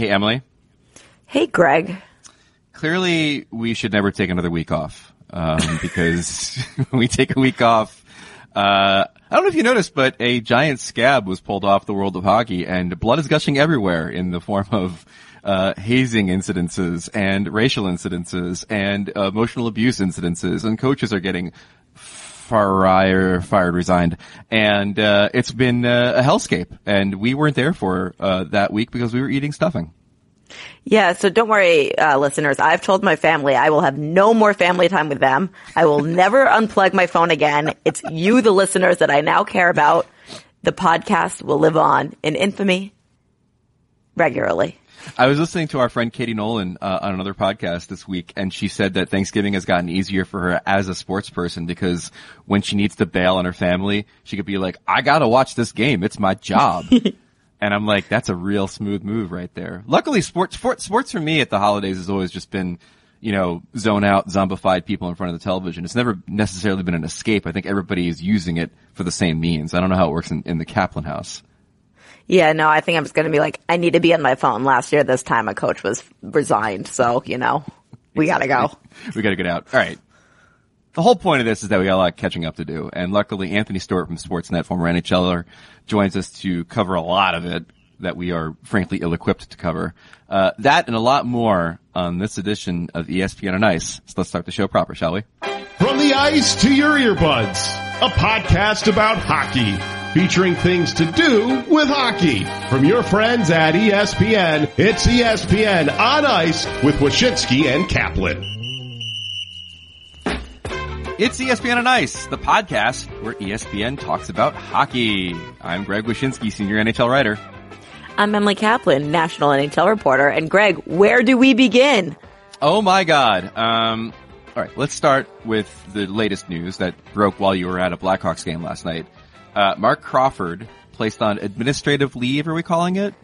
Hey, Emily. Hey, Greg. Clearly, we should never take another week off um, because when we take a week off, uh, I don't know if you noticed, but a giant scab was pulled off the world of hockey, and blood is gushing everywhere in the form of uh, hazing incidences and racial incidences and emotional abuse incidences, and coaches are getting fired, fired, resigned, and uh, it's been uh, a hellscape. And we weren't there for uh, that week because we were eating stuffing. Yeah, so don't worry, uh, listeners. I've told my family I will have no more family time with them. I will never unplug my phone again. It's you, the listeners, that I now care about. The podcast will live on in infamy regularly. I was listening to our friend Katie Nolan uh, on another podcast this week, and she said that Thanksgiving has gotten easier for her as a sports person because when she needs to bail on her family, she could be like, "I gotta watch this game. It's my job." and I'm like, "That's a real smooth move right there." Luckily, sports sports sports for me at the holidays has always just been. You know, zone out, zombified people in front of the television. It's never necessarily been an escape. I think everybody is using it for the same means. I don't know how it works in, in the Kaplan house. Yeah, no, I think I'm just going to be like, I need to be on my phone. Last year, this time, a coach was resigned. So, you know, we got to go. we got to get out. All right. The whole point of this is that we got a lot of catching up to do. And luckily, Anthony Stewart from Sportsnet, former NHLer, joins us to cover a lot of it that we are frankly ill-equipped to cover. Uh, that and a lot more on this edition of ESPN on Ice. So let's start the show proper, shall we? From the ice to your earbuds, a podcast about hockey featuring things to do with hockey. From your friends at ESPN, it's ESPN on Ice with Wyshynski and Kaplan. It's ESPN on Ice, the podcast where ESPN talks about hockey. I'm Greg Wyshynski, senior NHL writer. I'm Emily Kaplan, national NHL reporter. And Greg, where do we begin? Oh my God. Um, all right, let's start with the latest news that broke while you were at a Blackhawks game last night. Uh, Marc Crawford placed on administrative leave. Are we calling it?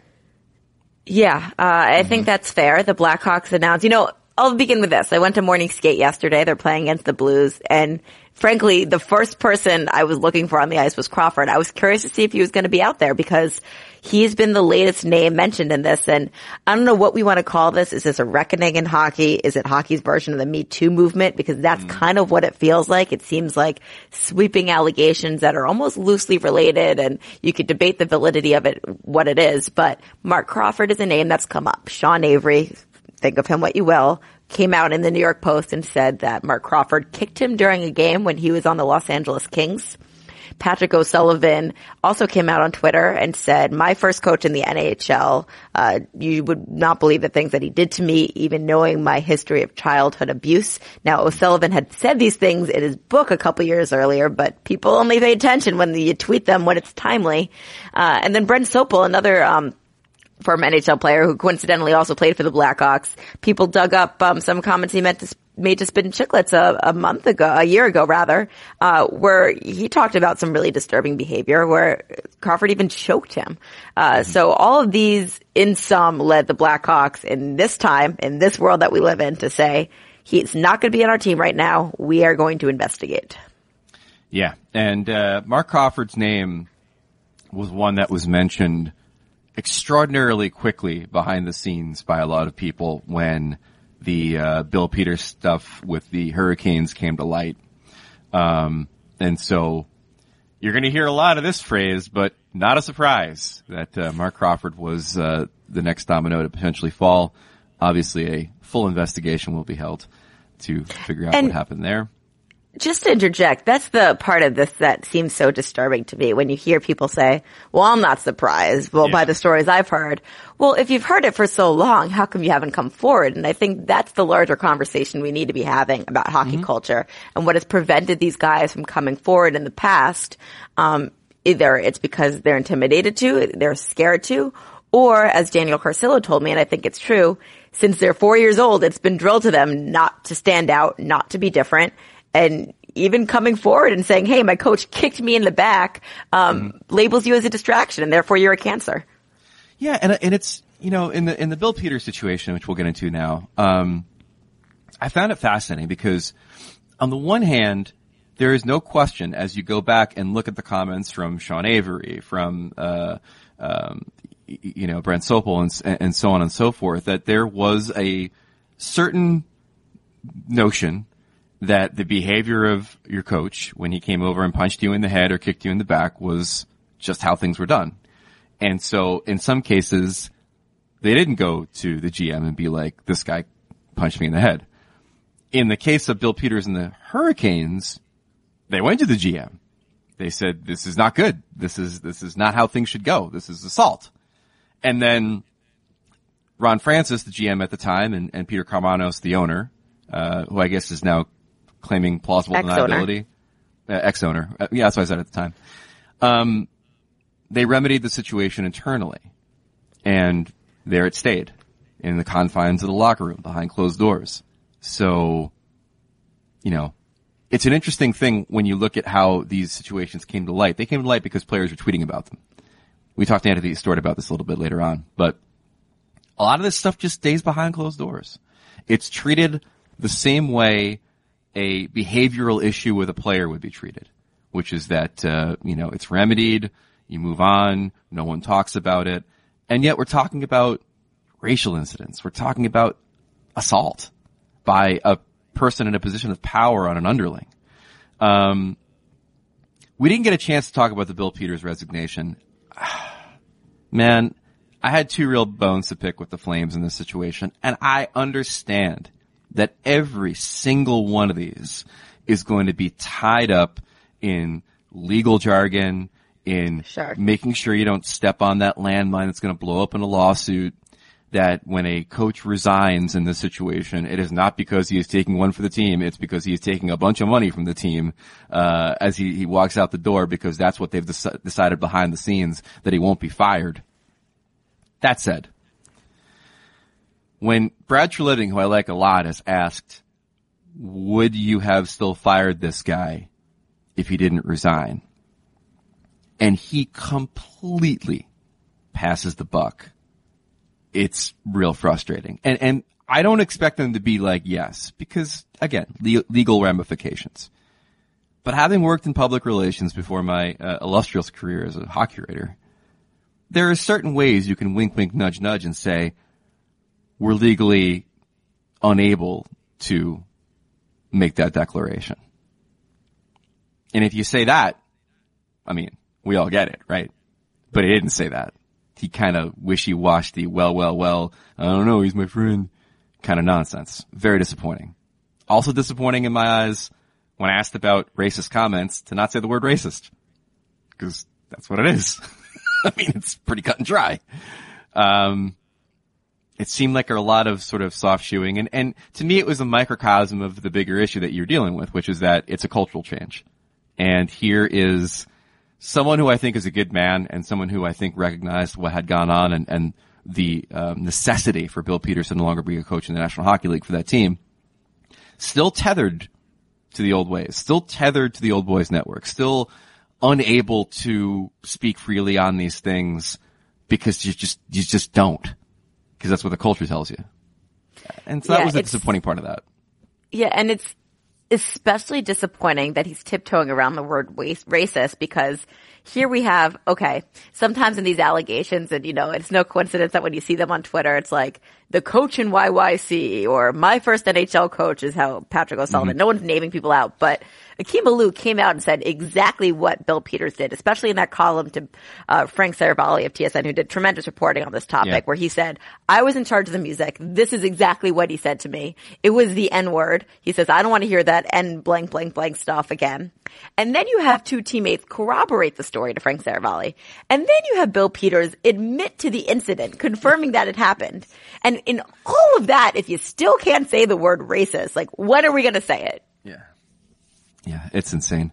Yeah, uh, I mm-hmm. think that's fair. The Blackhawks announced, you know, I'll begin with this. I went to morning skate yesterday. They're playing against the Blues and frankly, the first person I was looking for on the ice was Crawford. I was curious to see if he was going to be out there because he's been the latest name mentioned in this. And I don't know what we want to call this. Is this a reckoning in hockey? Is it hockey's version of the Me Too movement? Because that's mm. kind of what it feels like. It seems like sweeping allegations that are almost loosely related and you could debate the validity of it, what it is. But Marc Crawford is a name that's come up. Sean Avery, think of him what you will, came out in the New York Post and said that Marc Crawford kicked him during a game when he was on the Los Angeles Kings. Patrick O'Sullivan also came out on Twitter and said, my first coach in the NHL, uh, you would not believe the things that he did to me, even knowing my history of childhood abuse. Now, O'Sullivan had said these things in his book a couple years earlier, but people only pay attention when you tweet them when it's timely. Uh, and then Brent Sopel, another, um, former NHL player who coincidentally also played for the Blackhawks. People dug up um, some comments he meant to made to Spittin' Chiclets a, a month ago, a year ago rather, uh, where he talked about some really disturbing behavior where Crawford even choked him. Uh, so all of these in sum led the Blackhawks in this time, in this world that we live in to say, he's not going to be on our team right now. We are going to investigate. Yeah. And, uh, Marc Crawford's name was one that was mentioned extraordinarily quickly behind the scenes by a lot of people when the uh, Bill Peters stuff with the hurricanes came to light. Um, and so you're going to hear a lot of this phrase, but not a surprise that uh, Marc Crawford was uh, the next domino to potentially fall. Obviously, a full investigation will be held to figure out and, what happened there just to interject, that's the part of this that seems so disturbing to me when you hear people say, well, I'm not surprised. Well, yeah. by the stories I've heard. Well, if you've heard it for so long, how come you haven't come forward? And I think that's the larger conversation we need to be having about hockey mm-hmm. culture and what has prevented these guys from coming forward in the past. Um, either it's because they're intimidated to, they're scared to, or as Daniel Carcillo told me, and I think it's true, since they're four years old, it's been drilled to them not to stand out, not to be different and even coming forward and saying, "Hey, my coach kicked me in the back," um, mm-hmm. labels you as a distraction, and therefore you're a cancer. Yeah, and and it's you know in the in the Bill Peters situation, which we'll get into now, um, I found it fascinating because on the one hand, there is no question as you go back and look at the comments from Sean Avery, from uh, um, you know, Brent Sopel and, and so on and so forth, that there was a certain notion that the behavior of your coach when he came over and punched you in the head or kicked you in the back was just how things were done. And so in some cases, they didn't go to the GM and be like, this guy punched me in the head. In the case of Bill Peters and the Hurricanes, they went to the GM. They said, this is not good. This is, this is not how things should go. This is assault. And then Ron Francis, the GM at the time, and, and Peter Karmanos, the owner, uh, who I guess is now claiming plausible Ex-owner. deniability. Uh, ex-owner. Uh, yeah, that's what I said at the time. Um, they remedied the situation internally. And there it stayed. In the confines of the locker room, behind closed doors. So, you know, it's an interesting thing when you look at how these situations came to light. They came to light because players were tweeting about them. We talked to Anthony Stewart about this a little bit later on, but a lot of this stuff just stays behind closed doors. It's treated the same way a behavioral issue with a player would be treated, which is that, uh, you know, it's remedied, you move on, no one talks about it, and yet we're talking about racial incidents. We're talking about assault by a person in a position of power on an underling. Um, we didn't get a chance to talk about the Bill Peters resignation. Man, I had two real bones to pick with the Flames in this situation, and I understand that every single one of these is going to be tied up in legal jargon, in Sure. making sure you don't step on that landmine that's going to blow up in a lawsuit. That when a coach resigns in this situation, it is not because he is taking one for the team. It's because he is taking a bunch of money from the team uh, as he, he walks out the door because that's what they've deci- decided behind the scenes that he won't be fired. That said, when Brad Treliving, who I like a lot, is asked, would you have still fired this guy if he didn't resign? And he completely passes the buck. It's real frustrating. And, and I don't expect them to be like, yes, because again, le- legal ramifications. But having worked in public relations before my uh, illustrious career as a hockey writer, there are certain ways you can wink, wink, nudge, nudge and say, we're legally unable to make that declaration. And if you say that, I mean, we all get it, right? But he didn't say that. He kind of wishy-washy, well, well, well, I don't know, he's my friend, kind of nonsense. Very disappointing. Also disappointing in my eyes when asked about racist comments to not say the word racist. Cause that's what it is. I mean, it's pretty cut and dry. Um, it seemed like a lot of sort of soft shoeing and, and to me it was a microcosm of the bigger issue that you're dealing with, which is that it's a cultural change. And here is someone who I think is a good man and someone who I think recognized what had gone on and, and the um, necessity for Bill Peterson no longer being a coach in the National Hockey League for that team, still tethered to the old ways, still tethered to the old boys network, still unable to speak freely on these things because you just, you just don't. Because that's what the culture tells you. And so that Yeah, was the disappointing part of that. Yeah, and it's especially disappointing that he's tiptoeing around the word waste, racist because here we have, okay, sometimes in these allegations, and you know, it's no coincidence that when you see them on Twitter, it's like the coach in YYC or my first NHL coach is how Patrick O'Sullivan. Mm-hmm. No one's naming people out, but Akim Aliu came out and said exactly what Bill Peters did, especially in that column to uh, Frank Seravalli of TSN, who did tremendous reporting on this topic, Yeah. where he said, I was in charge of the music. This is exactly what he said to me. It was the N word. He says, I don't want to hear that N blank blank blank stuff again. And then you have two teammates corroborate the story to Frank Seravalli. And then you have Bill Peters admit to the incident, confirming that it happened. And in all of that, if you still can't say the word racist, like when are we going to say it? Yeah. Yeah, it's insane.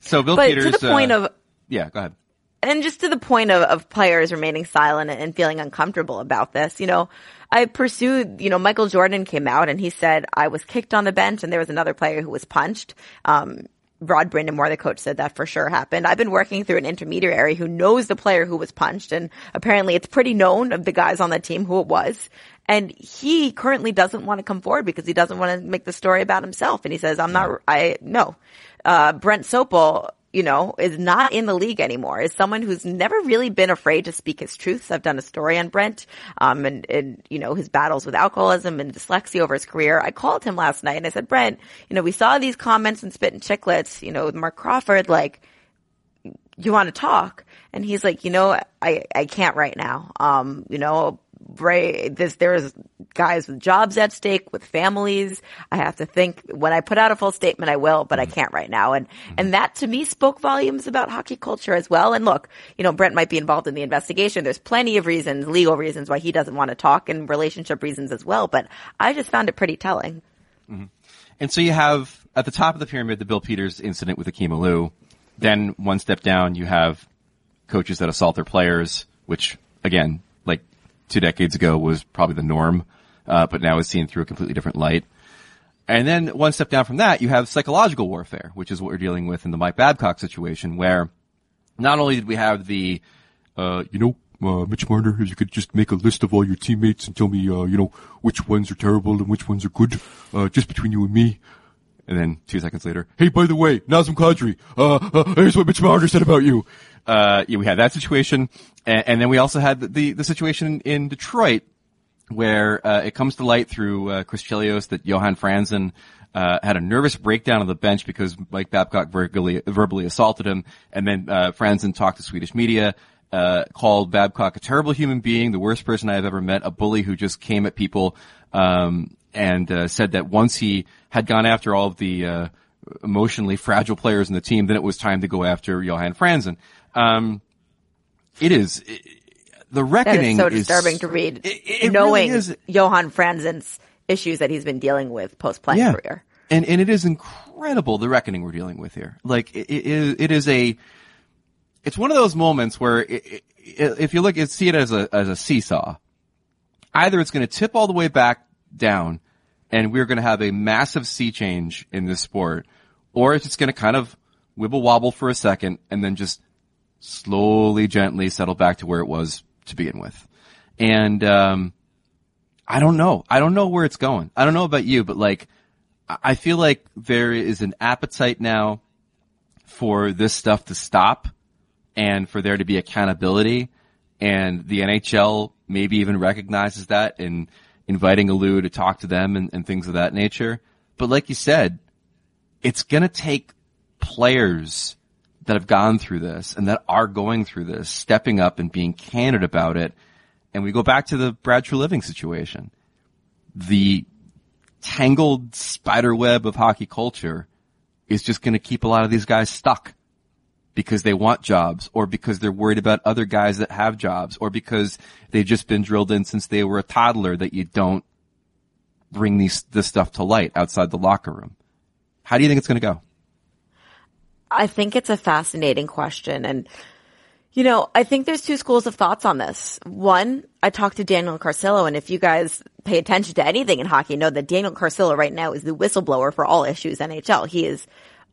So Bill But Peters. to the point uh, of, yeah, go ahead. and just to the point of, of players remaining silent and feeling uncomfortable about this, you know, I pursued, you know, Michael Jordan came out and he said, I was kicked on the bench and there was another player who was punched. Um, Rod Brind'Amour, the coach, said that for sure happened. I've been working through an intermediary who knows the player who was punched and apparently it's pretty known of the guys on the team who it was. And he currently doesn't want to come forward because he doesn't want to make the story about himself. And he says, I'm not, I, no. Uh, Brent Sopel you know, is not in the league anymore, is someone who's never really been afraid to speak his truths. I've done a story on Brent, um, and, and, you know, his battles with alcoholism and dyslexia over his career. I called him last night and I said, Brent, you know, we saw these comments and Spittin' Chiclets, you know, with Marc Crawford, like, you want to talk? And he's like, you know, I, I can't right now. Um, you know, right, this, there's guys with jobs at stake, with families. I have to think when I put out a full statement, I will, but I mm-hmm. can't right now. And, mm-hmm. and that to me spoke volumes about hockey culture as well. And look, you know, Brent might be involved in the investigation. There's plenty of reasons, legal reasons why he doesn't want to talk and relationship reasons as well. But I just found it pretty telling. Mm-hmm. And so you have at the top of the pyramid, the Bill Peters incident with Akim Aliu. Then one step down, you have coaches that assault their players, which again, two decades ago was probably the norm, uh, but now is seen through a completely different light. And then one step down from that, you have psychological warfare, which is what we're dealing with in the Mike Babcock situation, where not only did we have the, uh, you know, uh, Mitch Marner, if you could just make a list of all your teammates and tell me, uh, you know, which ones are terrible and which ones are good, uh, just between you and me. And then two seconds later, hey, by the way, Nazem Kadri, uh, uh, here's what Mitch Marner said about you. Uh, yeah, we had that situation. And, and, then we also had the, the, the situation in Detroit where, uh, it comes to light through, uh, Chris Chelios that Johan Franzen, uh, had a nervous breakdown on the bench because Mike Babcock verbally, verbally assaulted him. And then, uh, Franzen talked to Swedish media, uh, called Babcock a terrible human being, the worst person I have ever met, a bully who just came at people, um, and uh, said that once he had gone after all of the uh, emotionally fragile players in the team, then it was time to go after Johan Franzen. Um, it is it, the reckoning. That is so disturbing is, to read, it, it knowing really Johan Franzen's issues that he's been dealing with post playing yeah. career. And and it is incredible the reckoning we're dealing with here. Like it, it, it is a, it's one of those moments where if you look, see it as a as a seesaw. Either it's going to tip all the way back down and we're going to have a massive sea change in this sport, or it's just going to kind of wibble wobble for a second and then just slowly, gently settle back to where it was to begin with. And, um, I don't know. I don't know where it's going. I don't know about you, but like, I feel like there is an appetite now for this stuff to stop and for there to be accountability. And the NHL maybe even recognizes that and inviting Aliu to talk to them and, and things of that nature. But like you said, it's going to take players that have gone through this and that are going through this, stepping up and being candid about it. And we go back to the Brad Treliving situation. The tangled spider web of hockey culture is just going to keep a lot of these guys stuck because they want jobs or because they're worried about other guys that have jobs or because they've just been drilled in since they were a toddler that you don't bring these, this stuff to light outside the locker room. How do you think it's going to go? I think it's a fascinating question. And, you know, I think there's two schools of thoughts on this. One, I talked to Daniel Carcillo, and if you guys pay attention to anything in hockey, know that Daniel Carcillo right now is the whistleblower for all issues NHL. He is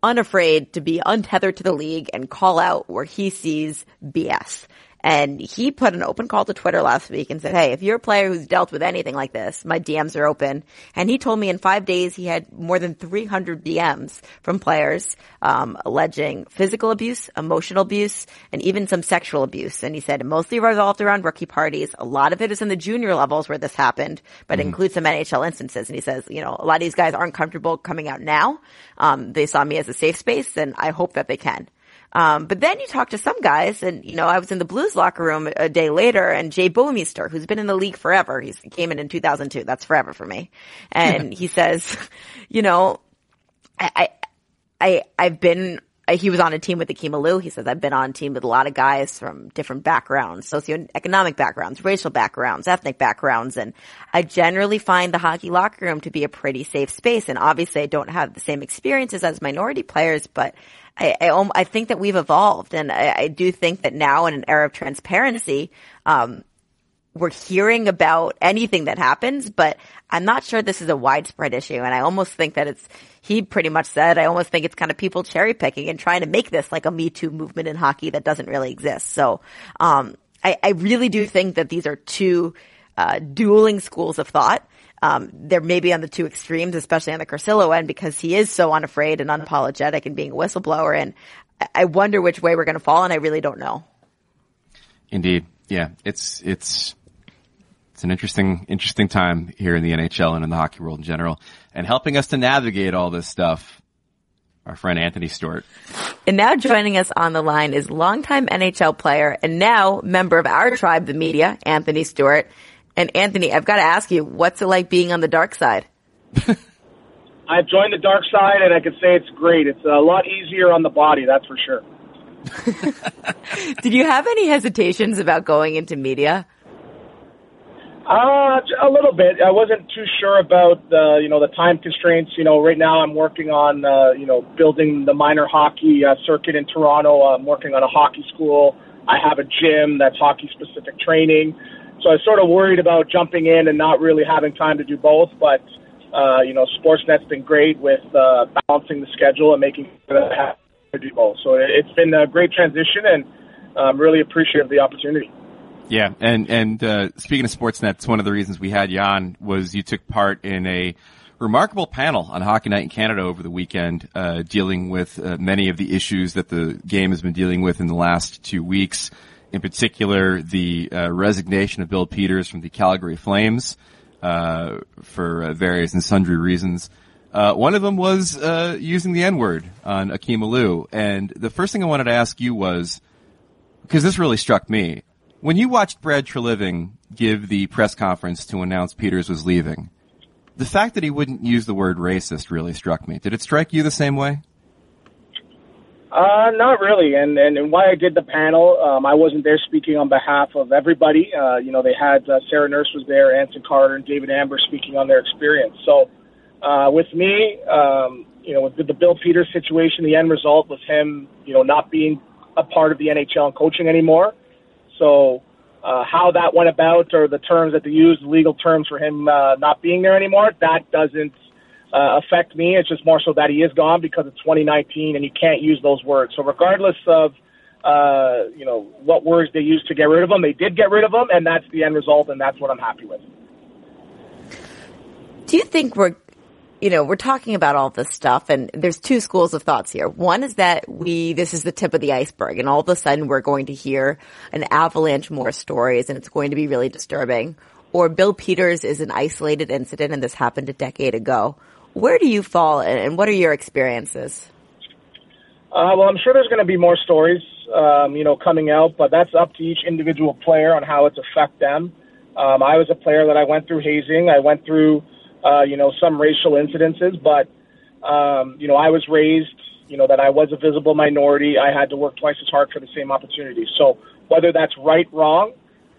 unafraid to be untethered to the league and call out where he sees BS. And he put an open call to Twitter last week and said, Hey, if you're a player who's dealt with anything like this, my DMs are open. And he told me in five days he had more than 300 DMs from players, um, alleging physical abuse, emotional abuse, and even some sexual abuse. And he said it mostly revolved around rookie parties. A lot of it is in the junior levels where this happened, but mm-hmm. includes some NHL instances. And he says, you know, a lot of these guys aren't comfortable coming out now. Um, they saw me as a safe space and I hope that they can. Um, but then you talk to some guys, and you know, I was in the Blues locker room a day later, and Jay Bouwmeester, who's been in the league forever, he came in in 2002. That's forever for me. And he says, you know, I, I, I've been he was on a team with Akim Aliu. He says, I've been on a team with a lot of guys from different backgrounds, socioeconomic backgrounds, racial backgrounds, ethnic backgrounds. And I generally find the hockey locker room to be a pretty safe space. And obviously I don't have the same experiences as minority players, but I, I, I think that we've evolved, and I, I, do think that now in an era of transparency, um, we're hearing about anything that happens, but I'm not sure this is a widespread issue. And I almost think that it's, he pretty much said, I almost think it's kind of people cherry picking and trying to make this like a Me Too movement in hockey that doesn't really exist. So, um, I, I really do think that these are two, uh, dueling schools of thought. Um, they're maybe on the two extremes, especially on the Carcillo end, because he is so unafraid and unapologetic and being a whistleblower. And I wonder which way we're going to fall, and I really don't know. Indeed, yeah, it's it's it's an interesting interesting time here in the NHL and in the hockey world in general, and helping us to navigate all this stuff. Our friend Anthony Stewart. And now joining us on the line is longtime NHL player and now member of our tribe, the media, Anthony Stewart. And Anthony, I've got to ask you, what's it like being on the dark side? I've joined the dark side, and I can say it's great. It's a lot easier on the body, that's for sure. Did you have any hesitations about going into media? Uh, a little bit. I wasn't too sure about the, you know, the time constraints. You know, right now I'm working on, uh, you know, building the minor hockey uh, circuit in Toronto. I'm working on a hockey school. I have a gym that's hockey specific training. So I was sort of worried about jumping in and not really having time to do both. But, uh, you know, Sportsnet's been great with uh, balancing the schedule and making sure that I have to do both. So it's been a great transition and I'm really appreciative of the opportunity. Yeah, and and uh, speaking of Sportsnet, it's one of the reasons we had you on was you took part in a remarkable panel on Hockey Night in Canada over the weekend, uh, dealing with uh, many of the issues that the game has been dealing with in the last two weeks. In particular, the uh, resignation of Bill Peters from the Calgary Flames uh, for uh, various and sundry reasons. one of them was using the N word on Akim Aliu, and the first thing I wanted to ask you was because this really struck me when you watched Brad Treliving give the press conference to announce Peters was leaving, the fact that he wouldn't use the word racist really struck me. Did it strike you the same way? Uh, not really. And, and, and why I did the panel, um, I wasn't there speaking on behalf of everybody. Uh, you know, they had uh, Sarah Nurse was there, Anson Carter, and David Amber speaking on their experience. So, uh, with me, um, you know, with the Bill Peters situation, the end result was him, you know, not being a part of the NHL and coaching anymore. So uh, how that went about or the terms that they used, legal terms for him uh, not being there anymore, that doesn't uh, affect me. It's just more so that he is gone because it's 2019 and you can't use those words. So regardless of uh, you know what words they used to get rid of him, they did get rid of him, and that's the end result, and that's what I'm happy with. Do you think we're you know, we're talking about all this stuff and there's two schools of thoughts here. One is that we, this is the tip of the iceberg and all of a sudden we're going to hear an avalanche more stories and it's going to be really disturbing. Or Bill Peters is an isolated incident and this happened a decade ago. Where do you fall and what are your experiences? Uh, well, I'm sure there's going to be more stories, um, you know, coming out, but that's up to each individual player on how it's affect them. Um, I was a player that I went through hazing. I went through, uh, you know, some racial incidences, but, um, you know, I was raised, you know, that I was a visible minority. I had to work twice as hard for the same opportunity. So whether that's right, wrong,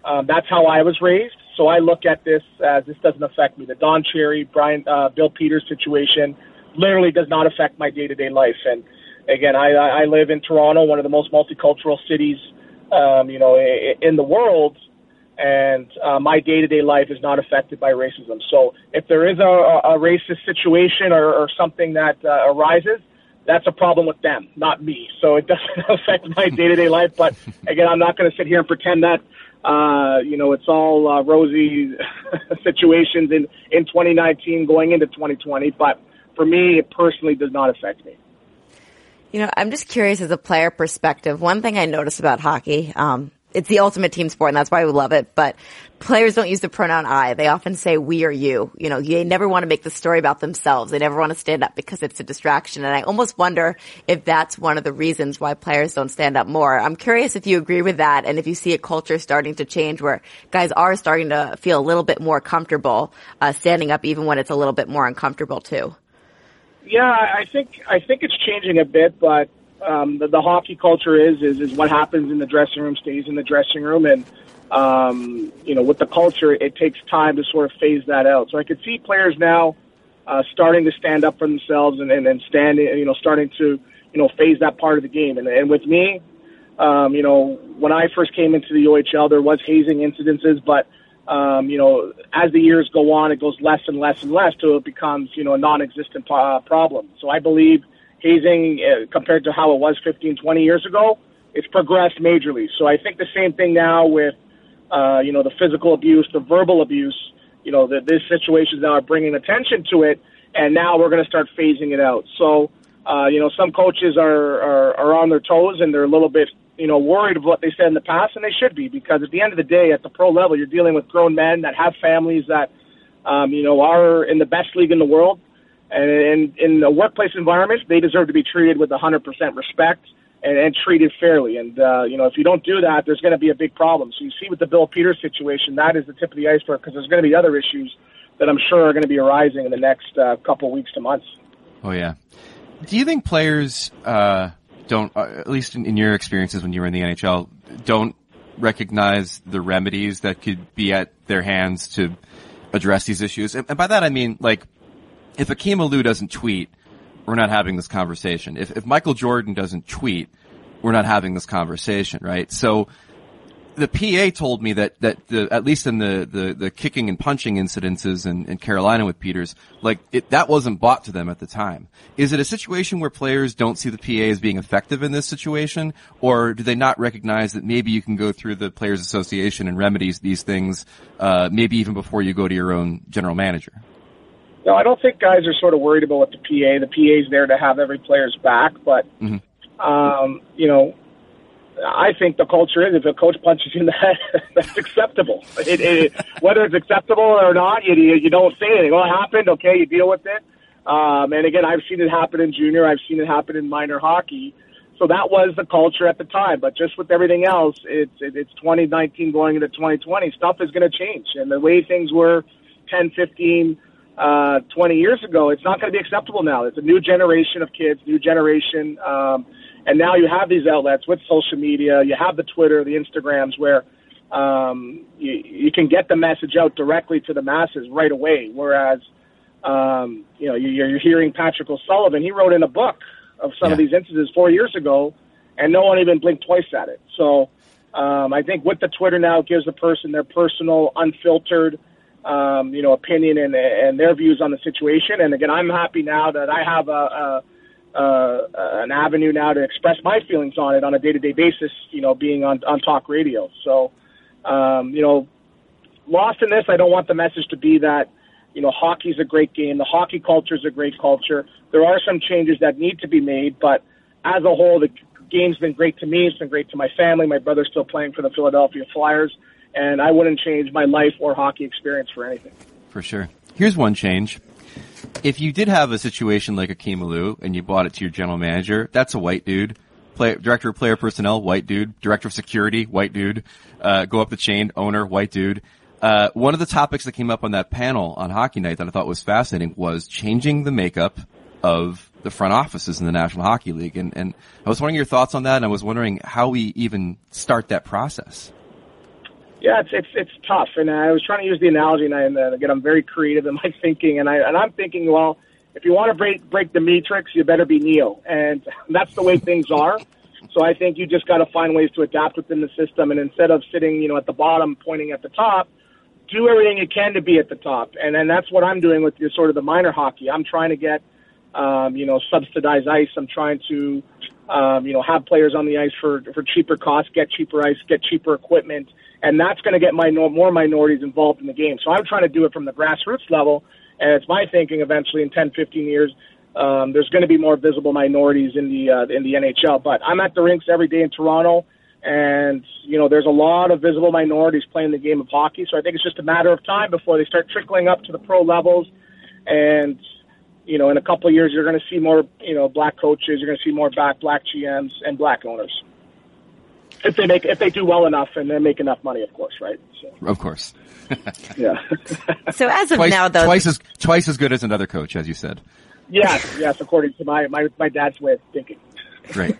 um, that's how I was raised. So I look at this as this doesn't affect me. The Don Cherry, Brian, uh, Bill Peters situation literally does not affect my day to day life. And again, I, I live in Toronto, one of the most multicultural cities, um, you know, in the world and uh, my day-to-day life is not affected by racism. So if there is a, a racist situation or, or something that uh, arises, that's a problem with them, not me. So it doesn't affect my day-to-day life. But again, I'm not going to sit here and pretend that uh, you know it's all uh, rosy situations in in 2019 going into 2020. But for me, it personally does not affect me. You know, I'm just curious as a player perspective. One thing I noticed about hockey, um, it's the ultimate team sport and that's why we love it. But players don't use the pronoun I. They often say we or you. You know, they never want to make the story about themselves. They never want to stand up because it's a distraction. And I almost wonder if that's one of the reasons why players don't stand up more. I'm curious if you agree with that and if you see a culture starting to change where guys are starting to feel a little bit more comfortable uh, standing up even when it's a little bit more uncomfortable too. Yeah, I think I think it's changing a bit, but um, the, the hockey culture is is is what happens in the dressing room stays in the dressing room, and um, you know, with the culture, it takes time to sort of phase that out. So I could see players now uh, starting to stand up for themselves and and, and standing, you know, starting to you know phase that part of the game. And and with me, um, you know, when I first came into the OHL, there was hazing incidences, but um, you know, as the years go on, it goes less and less and less till it becomes, you know, a non-existent uh, problem. So I believe hazing uh, compared to how it was 15, 20 years ago, it's progressed majorly. So I think the same thing now with, uh, you know, the physical abuse, the verbal abuse, you know, that these situations now are bringing attention to it, and now we're going to start phasing it out. So uh, you know, some coaches are, are are on their toes and they're a little bit you know worried of what they said in the past, and they should be because at the end of the day, at the pro level, you're dealing with grown men that have families that um, you know are in the best league in the world, and in in a workplace environment, they deserve to be treated with 100% respect and, and treated fairly. And uh, you know, if you don't do that, there's going to be a big problem. So you see with the Bill Peters situation, that is the tip of the iceberg because there's going to be other issues that I'm sure are going to be arising in the next uh, couple weeks to months. Oh yeah. Do you think players uh, don't, uh, at least in, in your experiences when you were in the NHL, don't recognize the remedies that could be at their hands to address these issues? And, and by that I mean, like, if Akim Aliu doesn't tweet, we're not having this conversation. If, if Michael Jordan doesn't tweet, we're not having this conversation, right? So the PA told me that, that the, at least in the, the, the kicking and punching incidences in, in Carolina with Peters, like it, that wasn't bought to them at the time. Is it a situation where players don't see the PA as being effective in this situation, or do they not recognize that maybe you can go through the Players Association and remedies these things, uh, maybe even before you go to your own general manager? No, I don't think guys are sort of worried about what the PA. The PA is there to have every player's back, but mm-hmm. um, you know, I think the culture is if a coach punches you in the head, that's acceptable. It, it, whether it's acceptable or not, you, you don't say anything. Well, it happened. Okay, you deal with it. Um, and again, I've seen it happen in junior. I've seen it happen in minor hockey. So that was the culture at the time. But just with everything else, it's it, it's 2019 going into 2020. Stuff is going to change, and the way things were 10, 15, uh, 20 years ago, it's not going to be acceptable now. It's a new generation of kids, new generation. Um, and now you have these outlets with social media. You have the Twitter, the Instagrams, where um, you, you can get the message out directly to the masses right away. Whereas, um, you know, you're, you're hearing Patrick O'Sullivan. He wrote in a book of some yeah. of these instances four years ago, and no one even blinked twice at it. So um, I think with the Twitter now, it gives the person their personal, unfiltered, um, you know, opinion and, and their views on the situation. And again, I'm happy now that I have a, a uh, an avenue now to express my feelings on it on a day-to-day basis. You know, being on on talk radio. So, um, you know, lost in this, I don't want the message to be that you know hockey's a great game. The hockey culture is a great culture. There are some changes that need to be made, but as a whole, the game's been great to me. It's been great to my family. My brother's still playing for the Philadelphia Flyers, and I wouldn't change my life or hockey experience for anything. For sure. Here's one change if you did have a situation like Akim Aliu and you bought it to your general manager, that's a white dude. Play, director of player personnel, white dude. Director of security, white dude. Uh, go up the chain, owner, white dude. Uh, one of the topics that came up on that panel on Hockey Night that I thought was fascinating was changing the makeup of the front offices in the National Hockey League. And, and I was wondering your thoughts on that, and I was wondering how we even start that process. Yeah, it's it's it's tough, and I was trying to use the analogy, and, I, and again, I'm very creative in my thinking, and I and I'm thinking, well, if you want to break break the matrix, you better be Neo, and that's the way things are. So I think you just got to find ways to adapt within the system, and instead of sitting, you know, at the bottom pointing at the top, do everything you can to be at the top, and then that's what I'm doing with the, sort of the minor hockey. I'm trying to get, um, you know, subsidized ice. I'm trying to, um, you know, have players on the ice for for cheaper costs, get cheaper ice, get cheaper equipment and that's going to get my more minorities involved in the game. So I'm trying to do it from the grassroots level, and it's my thinking eventually in 10, 15 years. Um, there's going to be more visible minorities in the uh, in the NHL, but I'm at the rinks every day in Toronto, and you know there's a lot of visible minorities playing the game of hockey. So I think it's just a matter of time before they start trickling up to the pro levels, and you know in a couple of years you're going to see more you know black coaches, you're going to see more black black GMs and black owners if they make if they do well enough and they make enough money, of course, right? So. Of course. yeah. so as of twice, now, though, twice as twice as good as another coach, as you said. Yes, yes, according to my my my dad's way of thinking. Great.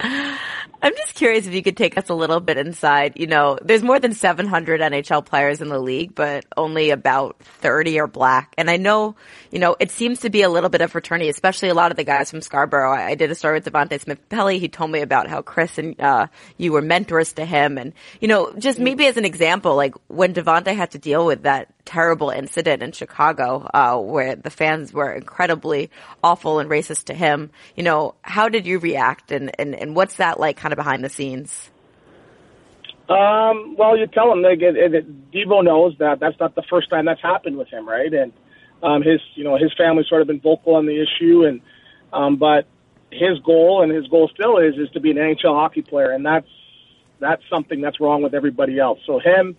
I'm just curious if you could take us a little bit inside. You know, there's more than 700 NHL players in the league, but only about 30 are black. And I know, you know, it seems to be a little bit of fraternity, especially a lot of the guys from Scarborough. I, I did a story with Devante Smith-Pelly. He told me about how Chris and uh, you were mentors to him. And, you know, just maybe as an example, like when Devante had to deal with that terrible incident in Chicago, uh, where the fans were incredibly awful and racist to him. You know, how did you react and, and, and what's that like kind of behind the scenes? Um, well, you tell him, like, it, it, Devo knows that that's not the first time that's happened with him, right? And, um, his, you know, his family's sort of been vocal on the issue and, um, but, his goal and his goal still is is to be an NHL hockey player, and that's that's something that's wrong with everybody else. So him.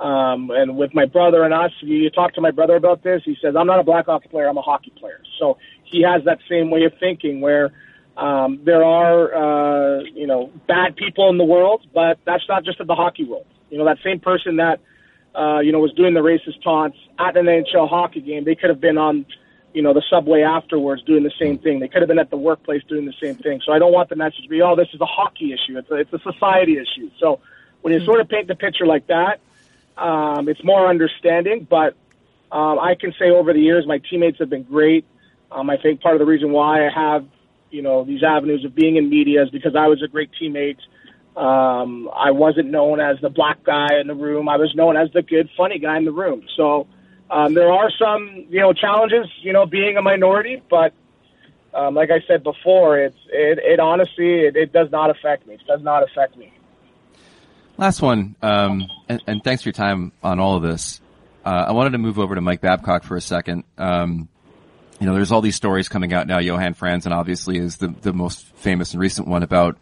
Um, and with my brother and us, you, talk to my brother about this. He says, "I'm not a black hockey player. I'm a hockey player." So he has that same way of thinking, where um, there are, uh, you know, bad people in the world, but that's not just in the hockey world. You know, that same person that, uh, you know, was doing the racist taunts at an NHL hockey game, they could have been on, you know, the subway afterwards doing the same thing. They could have been at the workplace doing the same thing. So I don't want the message to be, oh, this is a hockey issue. It's a, it's a society issue. So when you sort of paint the picture like that, um, it's more understanding. But um, I can say over the years, my teammates have been great. Um, I think part of the reason why I have, you know, these avenues of being in media is because I was a great teammate. Um, I wasn't known as the black guy in the room. I was known as the good, funny guy in the room. So um, there are some, you know, challenges, you know, being a minority, but um, like I said before, it's it, it honestly it, it does not affect me. It does not affect me. Last one, um, and, and, thanks for your time on all of this. Uh, I wanted to move over to Mike Babcock for a second. Um, you know, there's all these stories coming out now. Johan Franzen obviously is the, the most famous and recent one about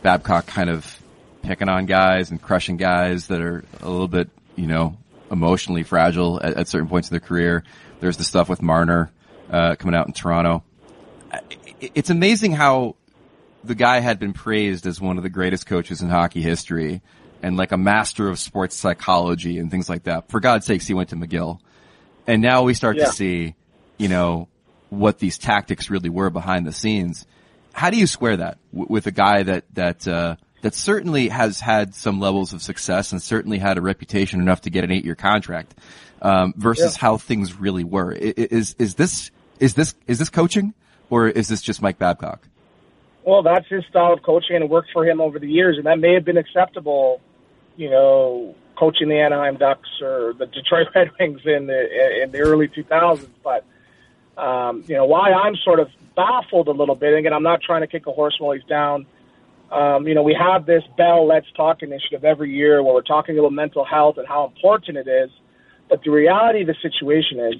Babcock kind of picking on guys and crushing guys that are a little bit, you know, emotionally fragile at, at certain points in their career. There's the stuff with Marner, uh, coming out in Toronto. It's amazing how the guy had been praised as one of the greatest coaches in hockey history and like a master of sports psychology and things like that. For God's sakes, he went to McGill. And now we start yeah. to see, you know, what these tactics really were behind the scenes. How do you square that w- with a guy that, that, uh, that certainly has had some levels of success and certainly had a reputation enough to get an eight year contract, um, versus yeah. how things really were? Is, is this, is this, is this coaching or is this just Mike Babcock? Well, that's his style of coaching and it worked for him over the years and that may have been acceptable you know, coaching the Anaheim Ducks or the Detroit Red Wings in the in the early 2000s. But um, you know, why I'm sort of baffled a little bit. and Again, I'm not trying to kick a horse while he's down. Um, you know, we have this Bell Let's Talk initiative every year where we're talking about mental health and how important it is. But the reality of the situation is,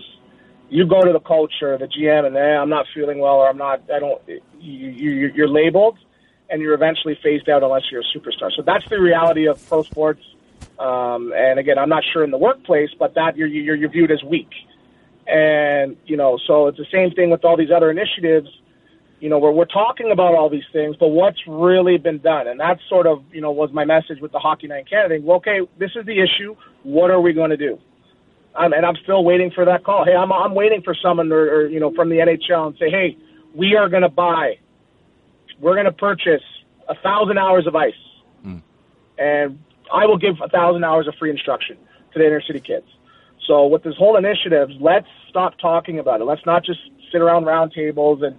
you go to the coach or the GM and I'm not feeling well or I'm not, I don't, you, you, you're labeled and you're eventually phased out unless you're a superstar. So that's the reality of pro sports. Um, and again, I'm not sure in the workplace, but that you're, you're, you're viewed as weak. And, you know, so it's the same thing with all these other initiatives, you know, where we're talking about all these things, but what's really been done? And that sort of, you know, was my message with the Hockey Night in Canada. Well, okay, this is the issue. What are we going to do? Um, and I'm still waiting for that call. Hey, I'm, I'm waiting for someone or, or, you know, from the NHL and say, hey, we are going to buy we're going to purchase a thousand hours of ice, mm. and I will give a thousand hours of free instruction to the inner city kids. So with this whole initiative, let's stop talking about it. Let's not just sit around round tables and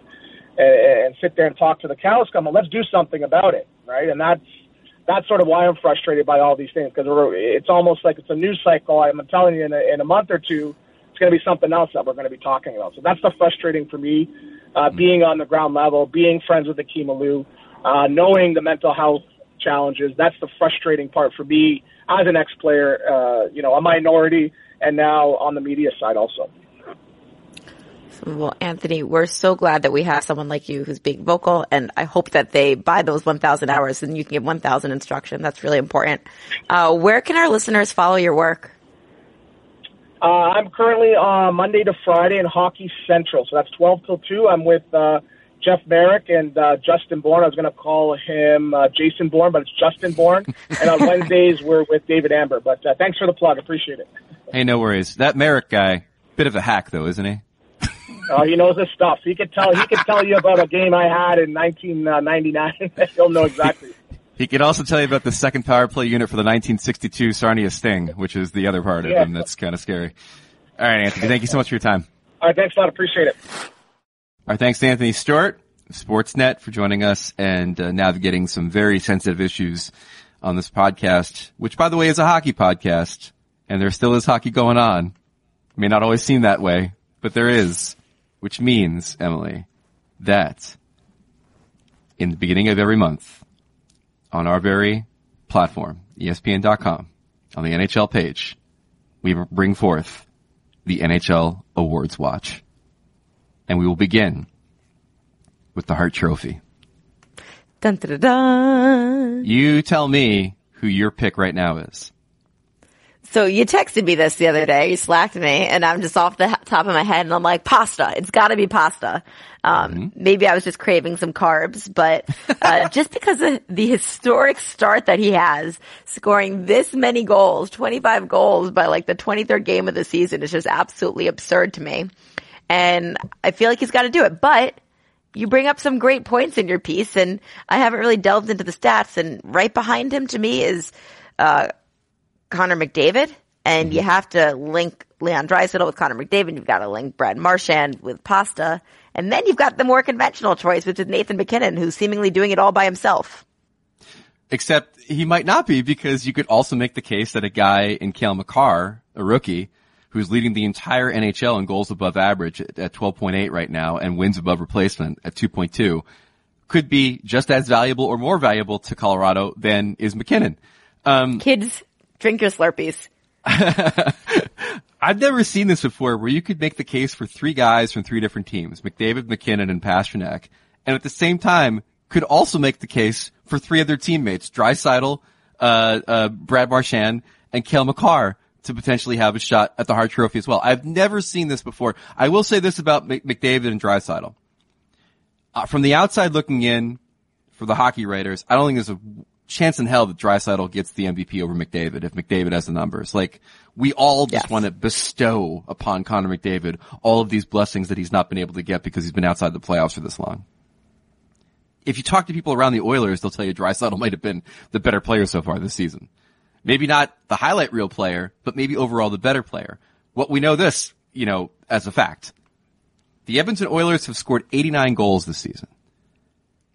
and, and sit there and talk to the cows come. Let's do something about it, right? And that's that's sort of why I'm frustrated by all these things because it's almost like it's a news cycle. I'm telling you, in a, in a month or two, it's going to be something else that we're going to be talking about. So that's the frustrating for me uh, being on the ground level, being friends with the Aliu, uh, knowing the mental health challenges. That's the frustrating part for me as an ex-player, uh, you know, a minority, and now on the media side also. Well, Anthony, we're so glad that we have someone like you who's being vocal, and I hope that they buy those 1,000 hours and you can give 1,000 instruction. That's really important. Uh, where can our listeners follow your work? Uh, I'm currently on uh, Monday to Friday in Hockey Central, so that's 12 till 2. I'm with uh, Jeff Marek and uh, Justin Bourne. I was going to call him uh, Jason Bourne, but it's Justin Bourne. and on Wednesdays, we're with David Amber. But uh, thanks for the plug. Appreciate it. Hey, no worries. That Marek guy, bit of a hack, though, isn't he? Oh, he knows his stuff. He could tell. He could tell you about a game I had in 1999. He'll know exactly. He could also tell you about the second power play unit for the 1962 Sarnia Sting, which is the other part of yeah. him that's kind of scary. All right, Anthony, thank you so much for your time. All right, thanks a lot. Appreciate it. Our thanks to Anthony Stewart, Sportsnet, for joining us and uh, navigating some very sensitive issues on this podcast, which, by the way, is a hockey podcast, and there still is hockey going on. It may not always seem that way, but there is, which means, Emily, that in the beginning of every month, on our very platform, ESPN.com, on the NHL page, we bring forth the NHL Awards Watch. And we will begin with the Hart Trophy. Dun, dun, dun, dun. You tell me who your pick right now is. So you texted me this the other day. You slacked me, and I'm just off the top of my head, and I'm like, pasta. It's got to be pasta. Um, Maybe I was just craving some carbs, but uh, just because of the historic start that he has, scoring this many goals, 25 goals by like the 23rd game of the season, is just absolutely absurd to me. And I feel like he's got to do it, but. You bring up some great points in your piece, and I haven't really delved into the stats. And right behind him, to me, is uh, Connor McDavid, and you have to link Leon Draisaitl with Connor McDavid. You've got to link Brad Marchand with Pasta, and then you've got the more conventional choice, which is Nathan MacKinnon, who's seemingly doing it all by himself. Except he might not be because you could also make the case that a guy in Cale Makar, a rookie, who's leading the entire NHL in goals above average at, at 12.8 right now and wins above replacement at 2.2, could be just as valuable or more valuable to Colorado than is MacKinnon. Um, Kids, drink your Slurpees. I've never seen this before where you could make the case for three guys from three different teams, McDavid, MacKinnon, and Pastrnak, and at the same time could also make the case for three of their teammates, Draisaitl, uh, uh, Brad Marchand, and Cale Makar to potentially have a shot at the Hart Trophy as well. I've never seen this before. I will say this about McDavid and Draisaitl. Uh, from the outside looking in, for the hockey writers, I don't think there's a chance in hell that Draisaitl gets the MVP over McDavid if McDavid has the numbers. Like, we all just Yes. want to bestow upon Connor McDavid all of these blessings that he's not been able to get because he's been outside the playoffs for this long. If you talk to people around the Oilers, they'll tell you Draisaitl might have been the better player so far this season. Maybe not the highlight reel player, but maybe overall the better player. What we know this, you know, as a fact. The Edmonton Oilers have scored 89 goals this season.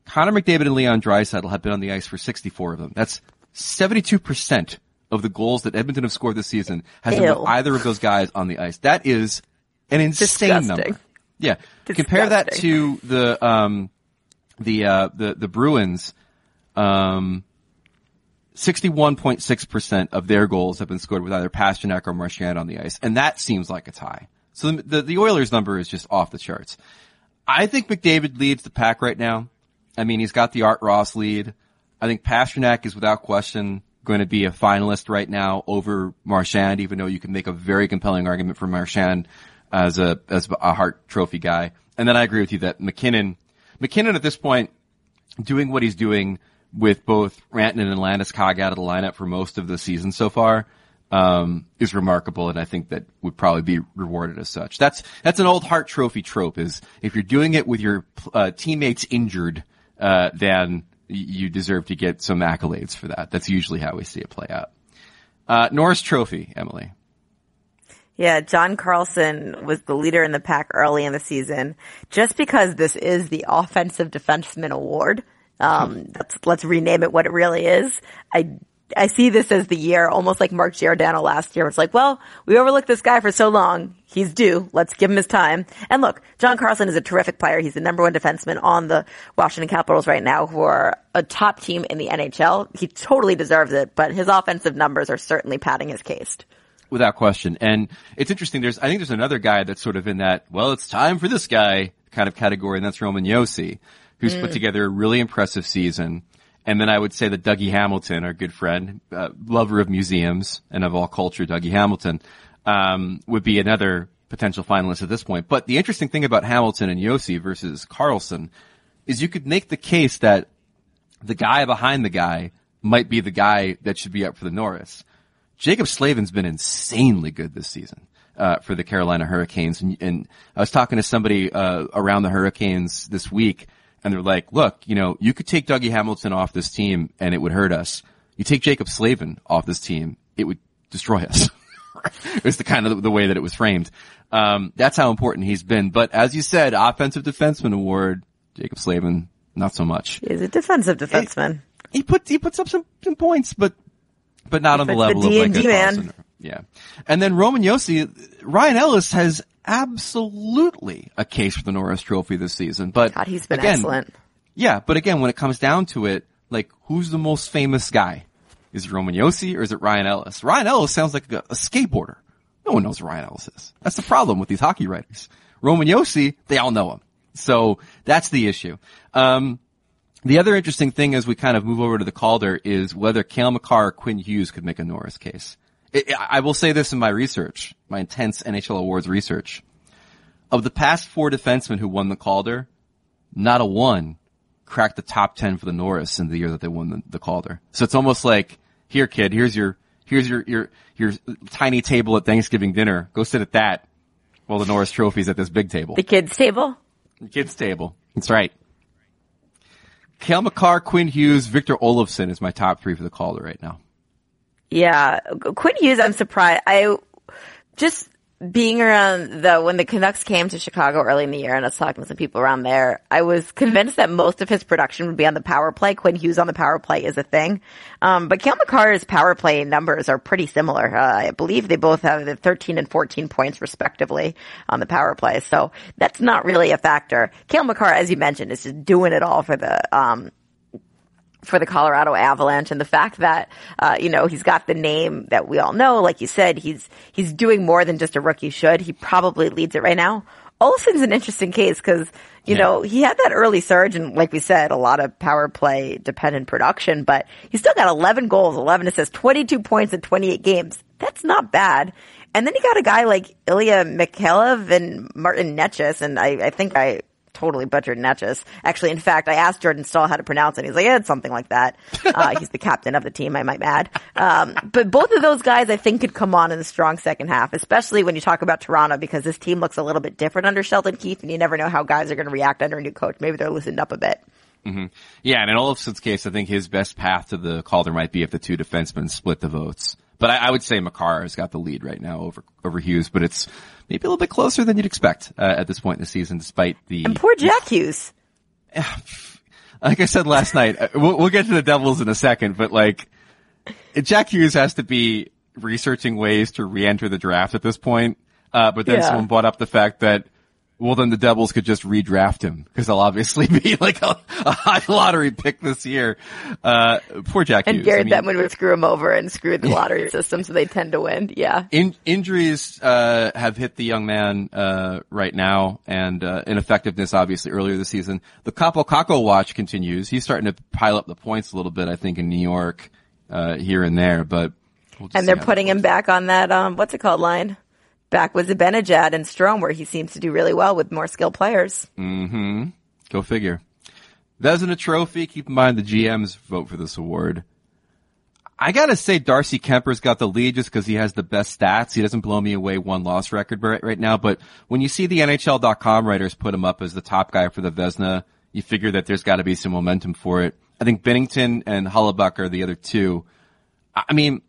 Connor McDavid and Leon Draisaitl have been on the ice for 64 of them. That's 72% of the goals that Edmonton have scored this season has been with either of those guys on the ice. That is an insane Disgusting. number. Yeah. Compare that to the, um, the, uh, the, the Bruins, um, 61.6% of their goals have been scored with either Pastrnak or Marchand on the ice. And that seems like it's high. So the, the, the Oilers number is just off the charts. I think McDavid leads the pack right now. I mean, he's got the Art Ross lead. I think Pastrnak is without question going to be a finalist right now over Marchand, even though you can make a very compelling argument for Marchand as a, as a Hart Trophy guy. And then I agree with you that MacKinnon, MacKinnon at this point, doing what he's doing with both Rantanen and Landeskog out of the lineup for most of the season so far, um, is remarkable, and I think that would probably be rewarded as such. That's that's an old Hart Trophy trope: is if you're doing it with your uh, teammates injured, uh, then you deserve to get some accolades for that. That's usually how we see it play out. Uh, Norris Trophy, Emily. Yeah, John Carlson was the leader in the pack early in the season. Just because this is the offensive defenseman award, um, let's, let's rename it what it really is. I, I see this as the year, almost like Mark Giordano last year. It's like, well, we overlooked this guy for so long. He's due. Let's give him his time. And look, John Carlson is a terrific player. He's the number one defenseman on the Washington Capitals right now, who are a top team in the NHL. He totally deserves it, but his offensive numbers are certainly padding his case. Without question. And it's interesting. There's, I think there's another guy that's sort of in that, well, it's time for this guy kind of category, and that's Roman Josi, who's put mm. together a really impressive season. And then I would say that Dougie Hamilton, our good friend, uh, lover of museums and of all culture, Dougie Hamilton, um, would be another potential finalist at this point. But the interesting thing about Hamilton and Josi versus Carlson is you could make the case that the guy behind the guy might be the guy that should be up for the Norris. Jaccob Slavin's been insanely good this season uh, for the Carolina Hurricanes, and, and I was talking to somebody uh, around the Hurricanes this week, and they're like, "Look, you know, you could take Dougie Hamilton off this team, and it would hurt us. You take Jaccob Slavin off this team, it would destroy us." it was the kind of the way that it was framed. Um, that's how important he's been. But as you said, offensive defenseman award, Jaccob Slavin, not so much He's a defensive defenseman. he puts he puts up some, some points, but but not on the But the level of like a man. Carlson. Yeah, and then Roman Josi, Ryan Ellis has absolutely a case for the Norris Trophy this season. But God, he's been again, excellent. Yeah, but again, when it comes down to it, like who's the most famous guy? Is it Roman Josi or is it Ryan Ellis? Ryan Ellis sounds like a, a skateboarder. No one knows who Ryan Ellis is. That's the problem with these hockey writers. Roman Josi, they all know him. So that's the issue. Um, the other interesting thing as we kind of move over to the Calder is whether Cale Makar or Quinn Hughes could make a Norris case. It, I will say this in my research, my intense NHL awards research. Of the past four defensemen who won the Calder, not a one cracked the top 10 for the Norris in the year that they won the, the Calder. So it's almost like, here kid, here's your, here's your, your, your tiny table at Thanksgiving dinner. Go sit at that while the Norris trophy's at this big table. The kids table? The kids table. That's right. Cale Makar, Quinn Hughes, Victor Olofsson is my top three for the Calder right now. Yeah. Quinn Hughes, I'm surprised. I just being around the when the Canucks came to Chicago early in the year and I was talking to some people around there, I was convinced that most of his production would be on the power play. Quinn Hughes on the power play is a thing. Um, but Cale Makar's power play numbers are pretty similar. Uh, I believe they both have the 13 and 14 points respectively on the power play. So that's not really a factor. Cale Makar, as you mentioned, is just doing it all for the, um, for the Colorado Avalanche and the fact that, uh, you know, he's got the name that we all know. Like you said, he's, he's doing more than just a rookie should. He probably leads it right now. Olson's an interesting case because, you yeah. know, he had that early surge and like we said, a lot of power play dependent production, but he's still got 11 goals, 11 assists, 22 points in 28 games. That's not bad. And then you got a guy like Ilya Mikheyev and Martin Necas, and I, I think I totally butchered Necas. Actually, in fact, I asked Jordan Staal how to pronounce it. He's like, yeah, it's something like that. Uh, he's the captain of the team, I might add. Um, but both of those guys, I think, could come on in a strong second half, especially when you talk about Toronto, because this team looks a little bit different under Sheldon Keefe, and you never know how guys are going to react under a new coach. Maybe they're loosened up a bit. Mm-hmm. Yeah, and in Olofsson's case, I think his best path to the Calder might be if the two defensemen split the votes. But I, I would say Makar has got the lead right now over over Hughes, but it's maybe a little bit closer than you'd expect uh, at this point in the season, despite the and poor Jack Hughes. Like I said last night, uh, we'll, we'll get to the Devils in a second, but like Jack Hughes has to be researching ways to re-enter the draft at this point. Uh, but then yeah. someone brought up the fact that well, then the Devils could just redraft him because they'll obviously be like a, a, high lottery pick this year. Uh, poor Jack and Hughes. Garrett I mean, Bettman would screw him over and screw the lottery system, so they tend to win. Yeah. In, injuries uh, have hit the young man uh, right now, and uh, ineffectiveness obviously earlier this season. The Kaapo Kakko watch continues. He's starting to pile up the points a little bit, I think, in New York uh, here and there, but. We'll and they're putting him back on that um, what's it called line? Back with Zibanejad and Strome, where he seems to do really well with more skilled players. Mm-hmm. Go figure. Vezina Trophy. Keep in mind the GMs vote for this award. I gotta say Darcy Kuemper's got the lead just because he has the best stats. He doesn't blow me away one loss record right, right now, but when you see the NHL.com writers put him up as the top guy for the Vezina, you figure that there's gotta be some momentum for it. I think Binnington and Hellebuyck are the other two. I mean,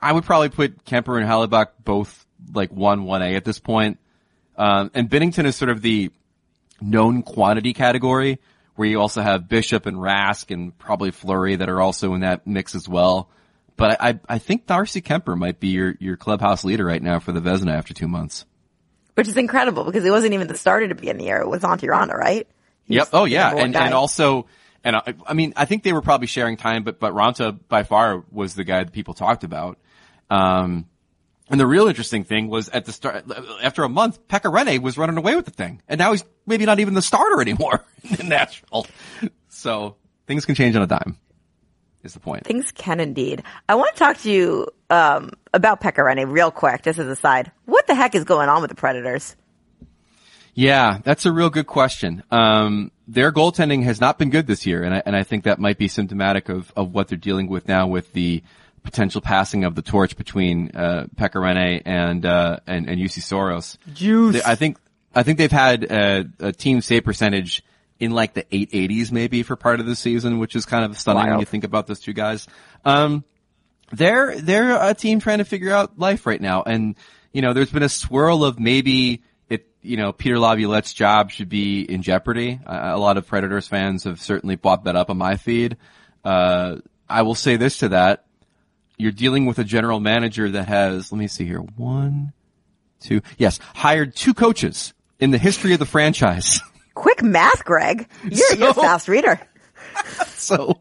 I would probably put Kuemper and Hellebuyck both like one, one A at this point. Um, and Binnington is sort of the known quantity category where you also have Bishop and Rask and probably Fleury that are also in that mix as well. But I, I think Darcy Kuemper might be your, your clubhouse leader right now for the Vezina after two months. Which is incredible because it wasn't even the starter to begin the year. It was Antti Raanta, right? Yep. Oh yeah. And, and also, and I, I, mean, I think they were probably sharing time, but, but Raanta by far was the guy that people talked about. Um, and the real interesting thing was at the start, after a month, Pekka was running away with the thing. And now he's maybe not even the starter anymore in Nashville. So things can change on a dime is the point. Things can indeed. I want to talk to you, um, about Pekka real quick, just as a side. What the heck is going on with the Predators? Yeah, that's a real good question. Um, their goaltending has not been good this year, and I, and I think that might be symptomatic of, of what they're dealing with now with the potential passing of the torch between uh, Pekka Rinne and uh, and and Juuse Saros. Juice. They, I think I think they've had a, a, team save percentage in like the 880s maybe for part of the season, which is kind of stunning Wild. when you think about those two guys. Um, they're they're a team trying to figure out life right now, and you know there's been a swirl of maybe it you know Peter Laviolette's job should be in jeopardy. Uh, a lot of Predators fans have certainly bought that up on my feed. Uh, I will say this to that you're dealing with a general manager that has, let me see here, one, two, yes, hired two coaches in the history of the franchise. Quick math, Greg. You're, so, you're a fast reader. so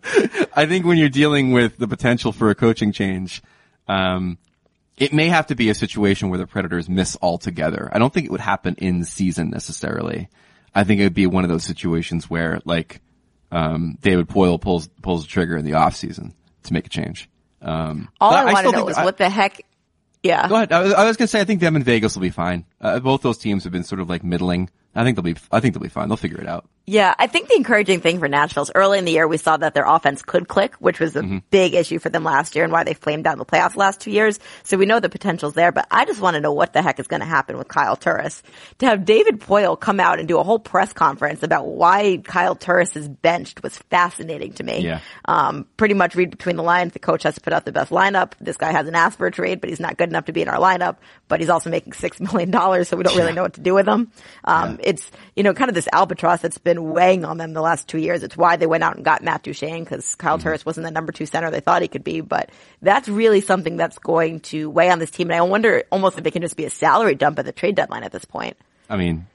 I think when you're dealing with the potential for a coaching change, um, it may have to be a situation where the Predators miss altogether. I don't think it would happen in season necessarily. I think it would be one of those situations where like, um, David Poile pulls, pulls the trigger in the off season to make a change. Um, All but I, want to know think- is I- what the heck. Yeah. Go ahead. I was, I was gonna say I think them and Vegas will be fine. Uh, both those teams have been sort of like middling. I think they'll be. I think they'll be fine. They'll figure it out. Yeah, I think the encouraging thing for Nashville is early in the year we saw that their offense could click, which was a Mm-hmm. big issue for them last year and why they flamed out in the playoffs the last two years. So we know the potential's there, but I just want to know what the heck is going to happen with Kyle Turris. To have David Poile come out and do a whole press conference about why Kyle Turris is benched was fascinating to me. Yeah. Um, pretty much read between the lines. The coach has to put out the best lineup. This guy hasn't asked for a trade, but he's not good enough to be in our lineup. But he's also making six million dollars, so we don't really know what to do with them. Um, it's you know kind of this albatross that's been weighing on them the last two years. It's why they went out and got Matt Duchene because Kyle Mm-hmm. Turris wasn't the number two center they thought he could be. But that's really something that's going to weigh on this team. And I wonder almost if it can just be a salary dump at the trade deadline at this point. I mean,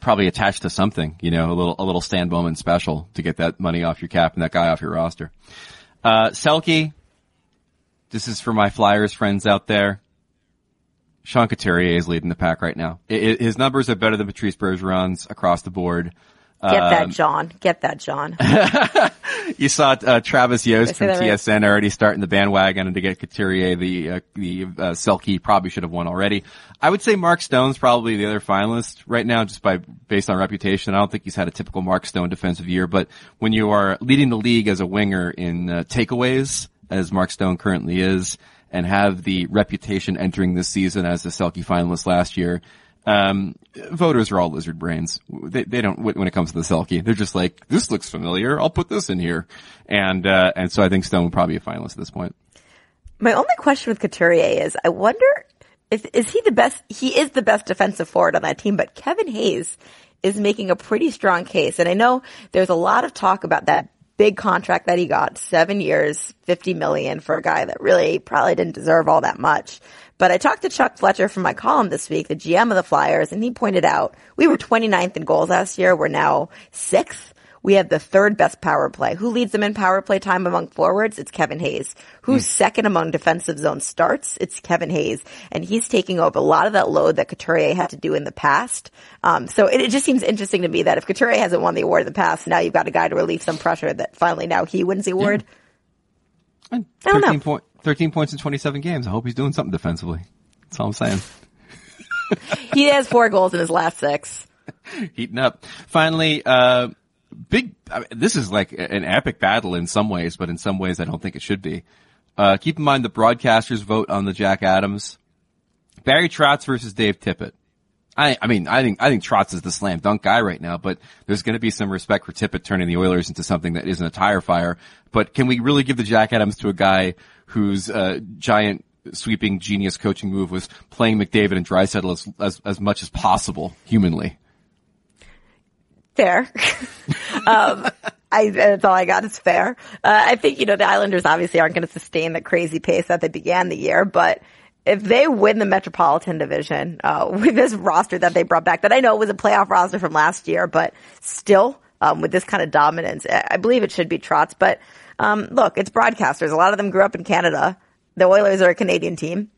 probably attached to something. You know, a little a little Stan Bowman special to get that money off your cap and that guy off your roster. Uh, Selke, this is for my Flyers friends out there. Sean Couturier is leading the pack right now. I- I- his numbers are better than Patrice Bergeron's across the board. Get that, Um, John. Get that, John. You saw uh, Travis Yost from that right? TSN already starting the bandwagon, and to get Couturier, the uh, the uh, Selke probably should have won already. I would say Mark Stone's probably the other finalist right now, just by based on reputation. I don't think he's had a typical Mark Stone defensive year, but when you are leading the league as a winger in uh, takeaways, as Mark Stone currently is, and have the reputation entering this season as a Selke finalist last year. Um, voters are all lizard brains. They, they don't, when it comes to the Selke, they're just like, this looks familiar. I'll put this in here. And, uh, and so I think Stone would probably be a finalist at this point. My only question with Couturier is, I wonder if is he the best? He is the best defensive forward on that team, but Kevin Hayes is making a pretty strong case. And I know there's a lot of talk about that big contract that he got, seven years, fifty million for a guy that really probably didn't deserve all that much. But I talked to Chuck Fletcher from my column this week, the GM of the Flyers, and he pointed out we were 29th in goals last year. We're now sixth. We have the third best power play. Who leads them in power play time among forwards? It's Kevin Hayes. Who's second among defensive zone starts? It's Kevin Hayes. And he's taking over a lot of that load that Couturier had to do in the past. Um, so it, it just seems interesting to me that if Couturier hasn't won the award in the past, now you've got a guy to relieve some pressure that finally now he wins the award. And I don't know. 13 point, 13 points in 27 games. I hope he's doing something defensively. That's all I'm saying. he has four goals in his last six. Heating up. Finally, uh, big, I mean, this is like an epic battle in some ways, but in some ways I don't think it should be. Uh, keep in mind the broadcasters vote on the Jack Adams. Barry Trotz versus Dave Tippett. I, I mean, I think, I think Trotz is the slam dunk guy right now, but there's going to be some respect for Tippett turning the Oilers into something that isn't a tire fire. But can we really give the Jack Adams to a guy whose, uh, giant sweeping genius coaching move was playing McDavid and Draisaitl as, as, as much as possible humanly? Fair. um, I, that's all I got is fair. Uh, I think, you know, the Islanders obviously aren't going to sustain the crazy pace that they began the year, but if they win the Metropolitan Division, uh, with this roster that they brought back, that I know was a playoff roster from last year, but still, um, with this kind of dominance, I I believe it should be Trotz. But, um, look, it's broadcasters. A lot of them grew up in Canada. The Oilers are a Canadian team.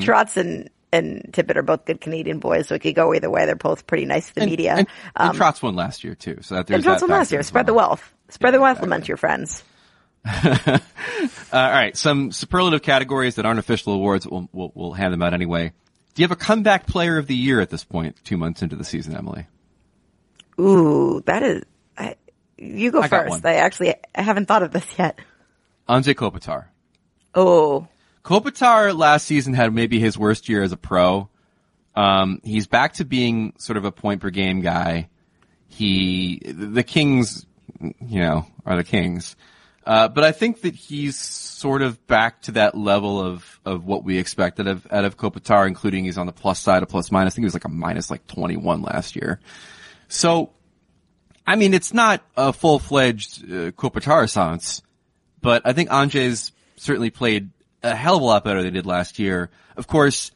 Trotz and, and Tippett are both good Canadian boys, so it could go either way. They're both pretty nice to the media. And, Um, and Trotz won last year too, so that there's and Trotz that won last year. Spread the wealth. Spread the wealth amongst your friends. Uh, all right, some superlative categories that aren't official awards. We'll, we'll we'll hand them out anyway. Do you have a comeback player of the year at this point, two months into the season, Emily? Ooh, that is. I, you go I first. I actually I haven't thought of this yet. Anze Kopitar. Oh, Kopitar last season had maybe his worst year as a pro. Um, he's back to being sort of a point per game guy. He, the Kings, you know, are the Kings. Uh, but I think that he's sort of back to that level of, of what we expected of, out of Kopitar, including he's on the plus side of plus minus. I think he was like a minus like 21 last year. So, I mean, it's not a full-fledged uh, Kopitar but I think Ange's certainly played a hell of a lot better than they did last year. Of course,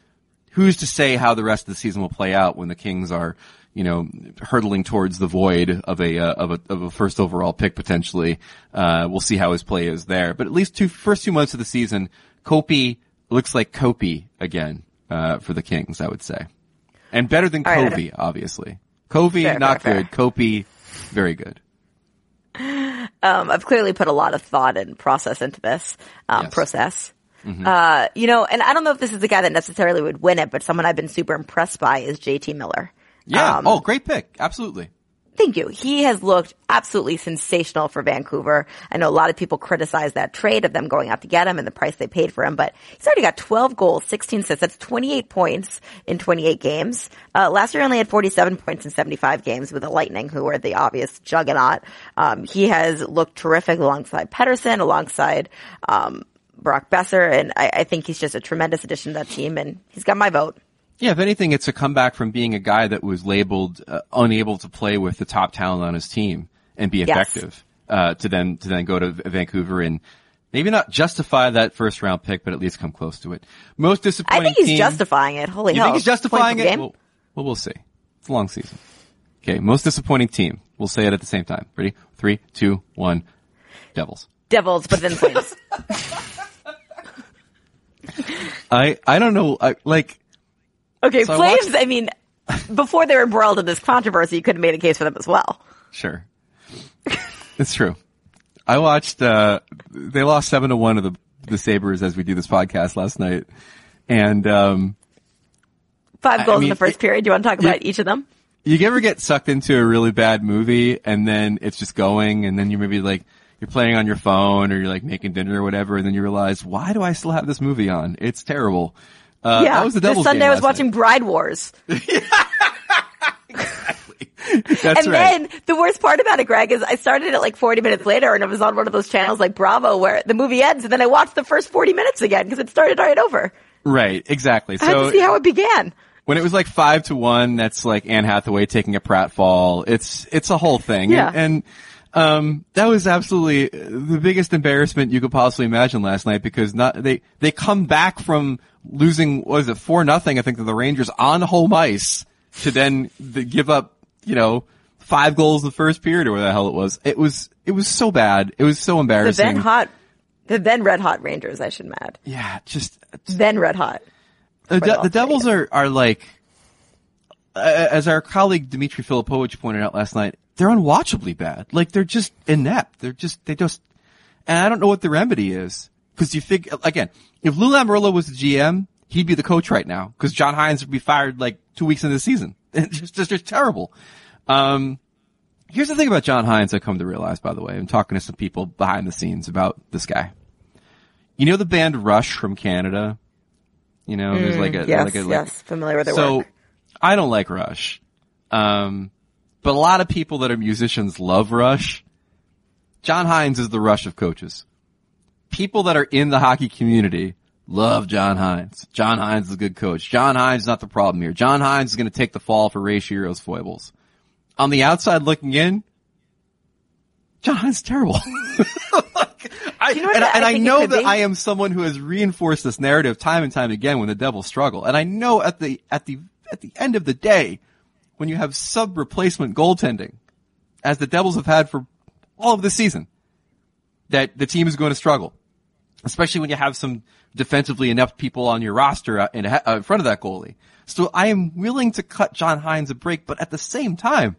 who's to say how the rest of the season will play out when the Kings are, you know, hurtling towards the void of a uh, of a of a first overall pick potentially. Uh, we'll see how his play is there. But at least two first two months of the season, Kopi looks like Kopi again uh, for the Kings, I would say, and better than All right. Kobe, obviously. Covey, Fair, not fair, good. Kopi, very good. Um, I've clearly put a lot of thought and process into this um, Yes. process. Uh, you know, and I don't know if this is the guy that necessarily would win it, but someone I've been super impressed by is JT Miller. Yeah. Um, oh, great pick. Absolutely. Thank you. He has looked absolutely sensational for Vancouver. I know a lot of people criticize that trade of them going out to get him and the price they paid for him, but he's already got 12 goals, 16 assists. That's 28 points in 28 games. Uh, last year only had 47 points in 75 games with the Lightning, who are the obvious juggernaut. Um, he has looked terrific alongside Pettersson, alongside, um, Brock Boeser, and I, I think he's just a tremendous addition to that team, and he's got my vote. Yeah, if anything, it's a comeback from being a guy that was labeled uh, unable to play with the top talent on his team and be Yes. effective, uh, to then to then go to Vancouver and maybe not justify that first round pick, but at least come close to it. Most disappointing. I think he's team, justifying it. Holy You hell. think he's justifying it? Well, well, we'll see. It's a long season. Okay, most disappointing team. We'll say it at the same time. Ready? Three, two, one. Devils. Devils, but then Flames. I I don't know. I, like Okay, So I Flames, watched- I mean, before they were embroiled in this controversy, you could have made a case for them as well. Sure. it's true. I watched, uh, they lost seven to one to the, the Sabres as we do this podcast last night. And, um, Five I goals in the first it- period. Do you want to talk about each of them? you ever get sucked into a really bad movie and then it's just going and then you maybe like, you're playing on your phone or you're like making dinner or whatever and then you realize, why do I still have this movie on? It's terrible. Uh, yeah. that was the Devils Sunday I was watching Bride Wars. night. That's and right. then the worst part about it, Greg, is I started it like 40 minutes later and it was on one of those channels like Bravo where the movie ends and then I watched the first 40 minutes again because it started right over. right. Exactly. I had So to see how it began. when it was like five to one, that's like Anne Hathaway taking a pratfall. It's it's a whole thing, Yeah. and, and um, that was absolutely the biggest embarrassment you could possibly imagine last night because not they they come back from losing what was it four nothing I think to the Rangers on home ice to then the, give up you know five goals the first period or whatever the hell it was. It was it was so bad. It was so embarrassing. The then hot, the then red hot Rangers, I should add. yeah, just Then red hot. The, De- the Devils are, are like, uh, as our colleague Dimitri Filipovic pointed out last night, they're unwatchably bad. Like they're just inept. They're just, they just, and I don't know what the remedy is. Cause you think, again, if Lou Lamoriello was the GM, he'd be the coach right now. Cause John Hynes would be fired like two weeks into the season. It's just, just, just terrible. Um, here's the thing about John Hynes I come to realize, by the way. I'm talking to some people behind the scenes about this guy. You know the band Rush from Canada? You know, there's like a, Mm, Yes, like a, like, yes. Familiar with their so work. I don't like Rush. Um, but a lot of people that are musicians love Rush. John Hynes is the Rush of coaches. People that are in the hockey community love John Hynes. John Hynes is a good coach. John Hynes is not the problem here. John Hynes is going to take the fall for Ray Shero's foibles. On the outside looking in, John Hynes is terrible. Like, I, you know and, I- I and I it know that be? I am someone who has reinforced this narrative time and time again when the Devils struggle. And I know at the, at the, at the end of the day, when you have sub replacement goaltending, as the Devils have had for all of the season, that the team is going to struggle. Especially when you have some defensively inept people on your roster uh, in, uh, in front of that goalie. So I am willing to cut John Hynes a break, but at the same time,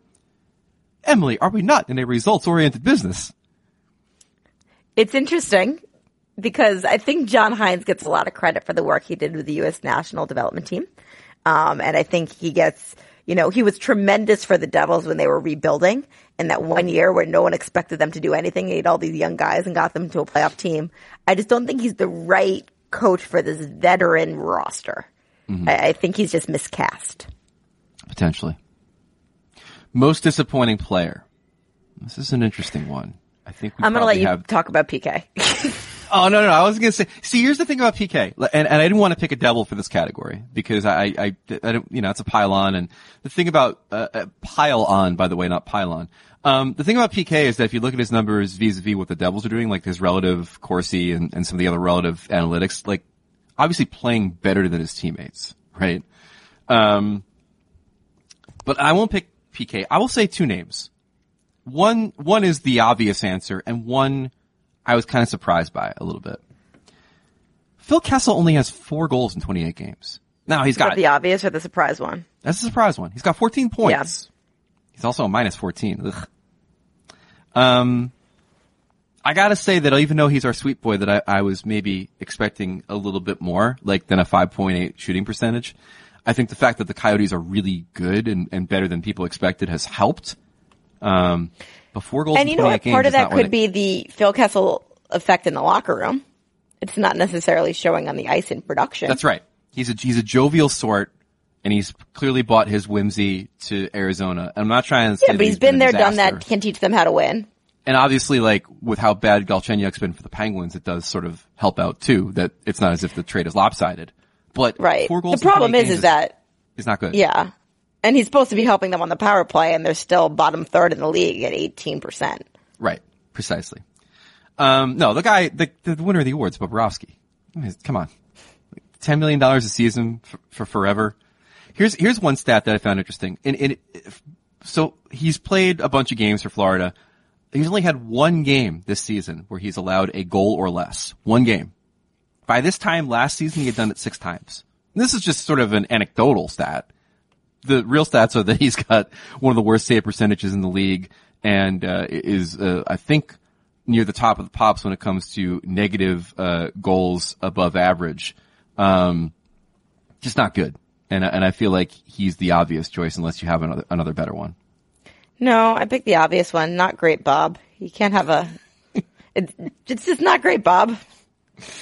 Emily, are we not in a results oriented business? It's interesting because I think John Hynes gets a lot of credit for the work he did with the U.S. national development team. Um, and I think he gets, you know, he was tremendous for the Devils when they were rebuilding in that one year where no one expected them to do anything. He had all these young guys and got them to a playoff team. I just don't think he's the right coach for this veteran roster. Mm-hmm. I, I think he's just miscast. Potentially. Most disappointing player. This is an interesting one. I think we I'm going to let you have. talk about PK. Oh no, no! I was gonna say. See, here's the thing about PK, and, and I didn't want to pick a devil for this category because I, I, I, I don't, you know, it's a pylon, and the thing about uh, uh, pile on, by the way, not pylon. Um, the thing about PK is that if you look at his numbers vis-a-vis what the Devils are doing, like his relative Corsi and, and some of the other relative analytics, like obviously playing better than his teammates, right? Um, but I won't pick PK. I will say two names. One, one is the obvious answer, and one I was kind of surprised by it a little bit. Phil Kessel only has four goals in 28 games. Now he's got the obvious or the surprise one? that's the surprise one. He's got 14 points. He's also a minus 14. Ugh. Um, I gotta say that even though he's our sweet boy, that I, I was maybe expecting a little bit more, like than a 5.8 shooting percentage. I think the fact that the Coyotes are really good and, and better than people expected has helped. Um, four goals And you know what? Part of that could be the Phil Kessel effect in the locker room. It's not necessarily showing on the ice in production. That's right. He's a he's a jovial sort, and he's clearly bought his whimsy to Arizona. I'm not trying to say Yeah, but he's been a there, done that, can teach them how to win. And obviously, like with how bad Galchenyuk's been for the Penguins, it does sort of help out too. That it's not as if the trade is lopsided. But Right. The problem 28 is, is that, is not good. yeah. And he's supposed to be helping them on the power play and they're still bottom third in the league at 18%. Right. Precisely. Um, no, the guy, the, the winner of the awards, Bobrovsky. Come on. $10 million a season for, for forever. Here's, here's one stat that I found interesting. And, so he's played a bunch of games for Florida. He's only had one game this season where he's allowed a goal or less. One game. By this time last season, he had done it six times. This is just sort of an anecdotal stat the real stats are that he's got one of the worst save percentages in the league and uh, is, uh, I think, near the top of the pops when it comes to negative uh, goals above average. Um, just not good. And, I- and I feel like he's the obvious choice unless you have another, another better one. No, I picked the obvious one. Not great, Bob. You can't have a. It, it's just not great, Bob.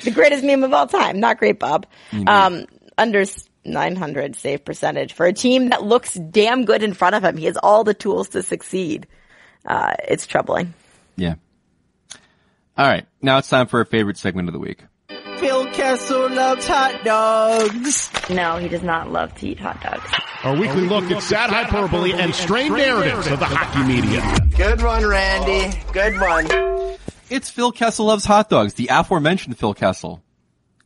The greatest meme of all time. Not great, Bob. Um, under s- 900 save percentage for a team that looks damn good in front of him. He has all the tools to succeed. Uh, it's troubling. Yeah. All right. Now it's time for our favorite segment of the week. Phil Kessel loves hot dogs. No, he does not love to eat hot dogs. Our weekly look at sad hyperbole and strained narratives of the hockey media. Good one, Randy. Good one. It's Phil Kessel Loves Hot Dogs, the aforementioned Phil Kessel.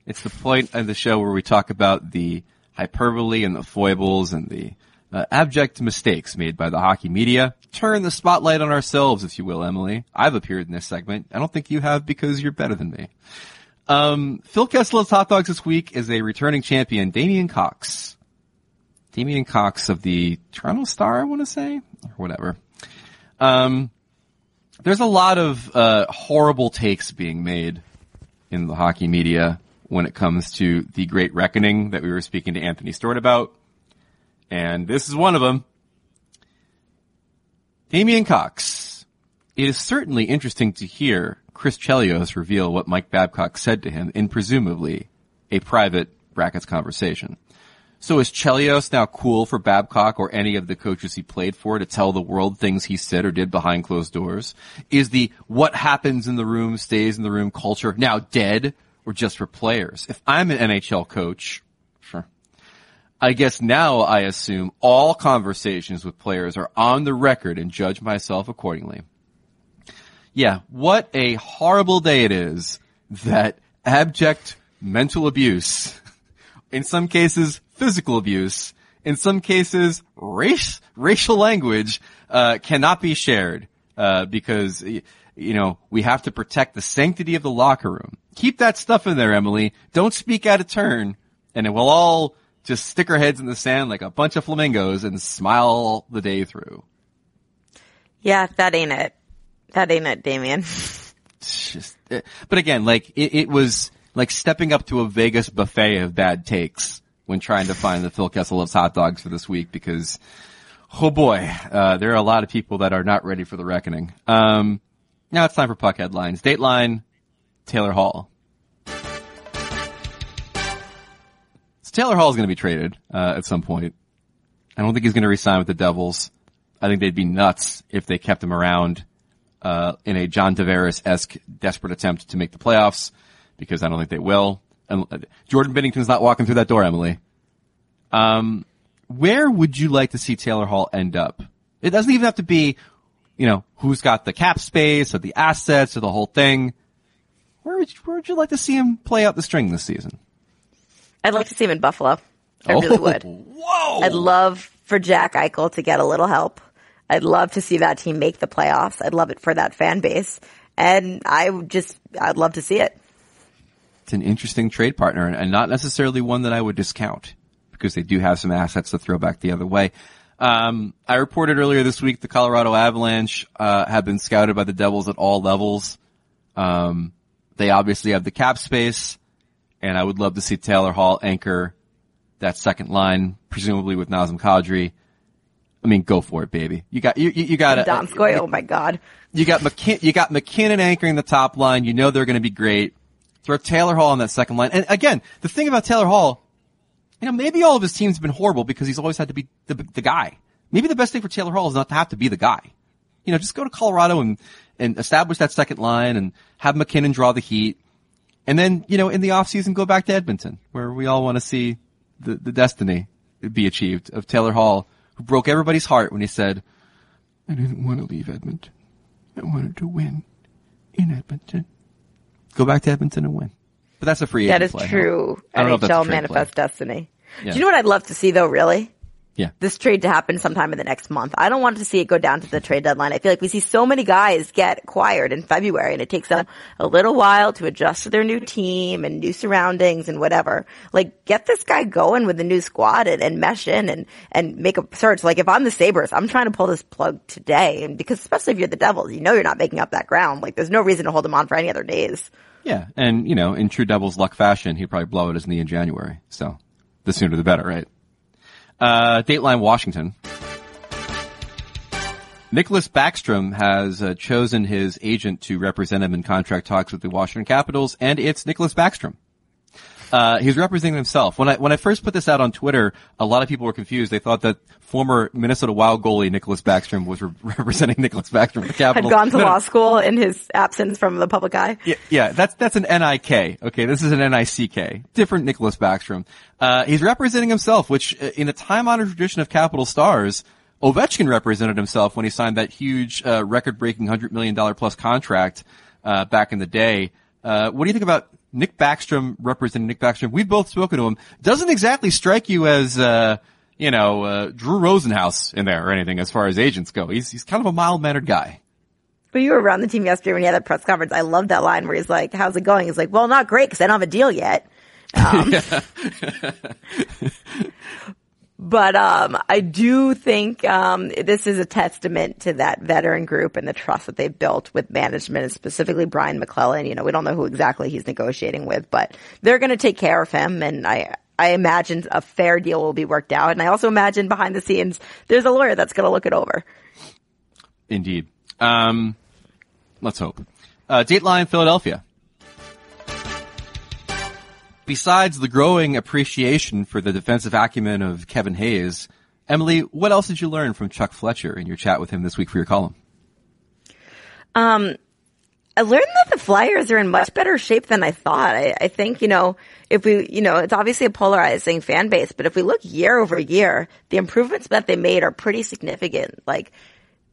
It's the point of the show where we talk about the hyperbole and the foibles and the uh, abject mistakes made by the hockey media. Turn the spotlight on ourselves, if you will, Emily. I've appeared in this segment. I don't think you have because you're better than me. Um, Phil Kessel Loves Hot Dogs this week is a returning champion, Damien Cox. Damien Cox of the Toronto Star, I want to say, or whatever. Um, there's a lot of uh, horrible takes being made in the hockey media when it comes to the Great Reckoning that we were speaking to Anthony Stewart about, and this is one of them. Damien Cox. It is certainly interesting to hear Chris Chelios reveal what Mike Babcock said to him in presumably a private brackets conversation. So is Chelios now cool for Babcock or any of the coaches he played for to tell the world things he said or did behind closed doors? Is the what happens in the room stays in the room culture now dead or just for players? If I'm an NHL coach, sure. I guess now I assume all conversations with players are on the record and judge myself accordingly. Yeah, what a horrible day it is that abject mental abuse in some cases physical abuse, in some cases race, racial language, uh, cannot be shared, uh, because, you know, we have to protect the sanctity of the locker room. Keep that stuff in there, Emily. Don't speak out of turn, and we'll all just stick our heads in the sand like a bunch of flamingos and smile the day through. Yeah, that ain't it. That ain't it, Damien. Just, eh, but again, like it, it was like stepping up to a Vegas buffet of bad takes when trying to find the Phil Kessel loves hot dogs for this week because, oh boy, uh, there are a lot of people that are not ready for the reckoning. Um, now it's time for puck headlines. Dateline, Taylor Hall. So Taylor Hall is going to be traded uh, at some point. I don't think he's going to resign with the Devils. I think they'd be nuts if they kept him around uh, in a John Tavares-esque desperate attempt to make the playoffs because I don't think they will. And uh, Jordan Binnington's not walking through that door, Emily. Um, where would you like to see Taylor Hall end up? It doesn't even have to be, you know, who's got the cap space or the assets or the whole thing. Where would you, where would you like to see him play out the string this season? I'd like to see him in Buffalo. I really oh, would. Whoa! I'd love for Jack Eichel to get a little help. I'd love to see that team make the playoffs. I'd love it for that fan base. And I would just, I'd love to see it. it's an interesting trade partner and not necessarily one that I would discount because they do have some assets to throw back the other way. Um, I reported earlier this week the Colorado Avalanche uh, have been scouted by the Devils at all levels. Um, they obviously have the cap space, and I would love to see Taylor Hall anchor that second line, presumably with Nazem Kadri. I mean, go for it, baby. You got you you, you got Donskoy, oh my god. You got McKin- you got MacKinnon anchoring the top line. You know they're going to be great. Throw Taylor Hall on that second line. And again, the thing about Taylor Hall, you know, maybe all of his teams have been horrible because he's always had to be the, the guy. Maybe the best thing for Taylor Hall is not to have to be the guy. You know, just go to Colorado and, and establish that second line and have MacKinnon draw the heat. And then, you know, in the offseason, go back to Edmonton where we all want to see the, the destiny be achieved of Taylor Hall, who broke everybody's heart when he said, I didn't want to leave Edmonton. I wanted to win in Edmonton. Go back to Edmonton and win. But that's a free agent That is play, true. I don't know if that's a NHL manifest play. destiny. Yeah. Do you know what I'd love to see though, really? Yeah. This trade to happen sometime in the next month. I don't want to see it go down to the trade deadline. I feel like we see so many guys get acquired in February and it takes them a little while to adjust to their new team and new surroundings and whatever. Like get this guy going with the new squad and, and mesh in and, and make a search. Like if I'm the Sabres, I'm trying to pull this plug today. And because especially if you're the Devils, you know you're not making up that ground. Like there's no reason to hold them on for any other days. Yeah. And, you know, in true Devils luck fashion, he'd probably blow out his knee in January. So the sooner the better, right? Uh, Dateline Washington. Nicklas Backstrom has uh, chosen his agent to represent him in contract talks with the Washington Capitals, and it's Nicklas Backstrom. Uh, he's representing himself. When I when I first put this out on Twitter, a lot of people were confused. They thought that former Minnesota Wild goalie Niklas Backstrom was re- representing Nicklas Backstrom the Had gone to No, no. law school in his absence from the public eye. Yeah, yeah, that's that's an N-I-K. Okay, this is an N-I-C-K. Different Nicholas Backstrom. Uh, he's representing himself, which uh, in a time-honored tradition of capital stars, Ovechkin represented himself when he signed that huge, uh, record-breaking hundred million dollar plus contract uh, back in the day. Uh, what do you think about Nick Backstrom representing Nick Backstrom? We've both spoken to him. Doesn't exactly strike you as, uh, you know, uh, Drew Rosenhaus in there or anything as far as agents go. He's he's kind of a mild-mannered guy. When you were around the team yesterday when he had that press conference, I love that line where he's like, how's it going? He's like, well, not great because I don't have a deal yet. Um, but, um, I do think, um, this is a testament to that veteran group and the trust that they've built with management and specifically Brian MacLellan. You know, we don't know who exactly he's negotiating with, but they're going to take care of him. And I, I imagine a fair deal will be worked out. And I also imagine behind the scenes, there's a lawyer that's going to look it over. Indeed. Um, let's hope. Uh, Dateline Philadelphia. Besides the growing appreciation for the defensive acumen of Kevin Hayes, Emily, what else did you learn from Chuck Fletcher in your chat with him this week for your column? Um, I learned that the Flyers are in much better shape than I thought. I, I think, you know, if we, you know, it's obviously a polarizing fan base, but if we look year over year, the improvements that they made are pretty significant. Like,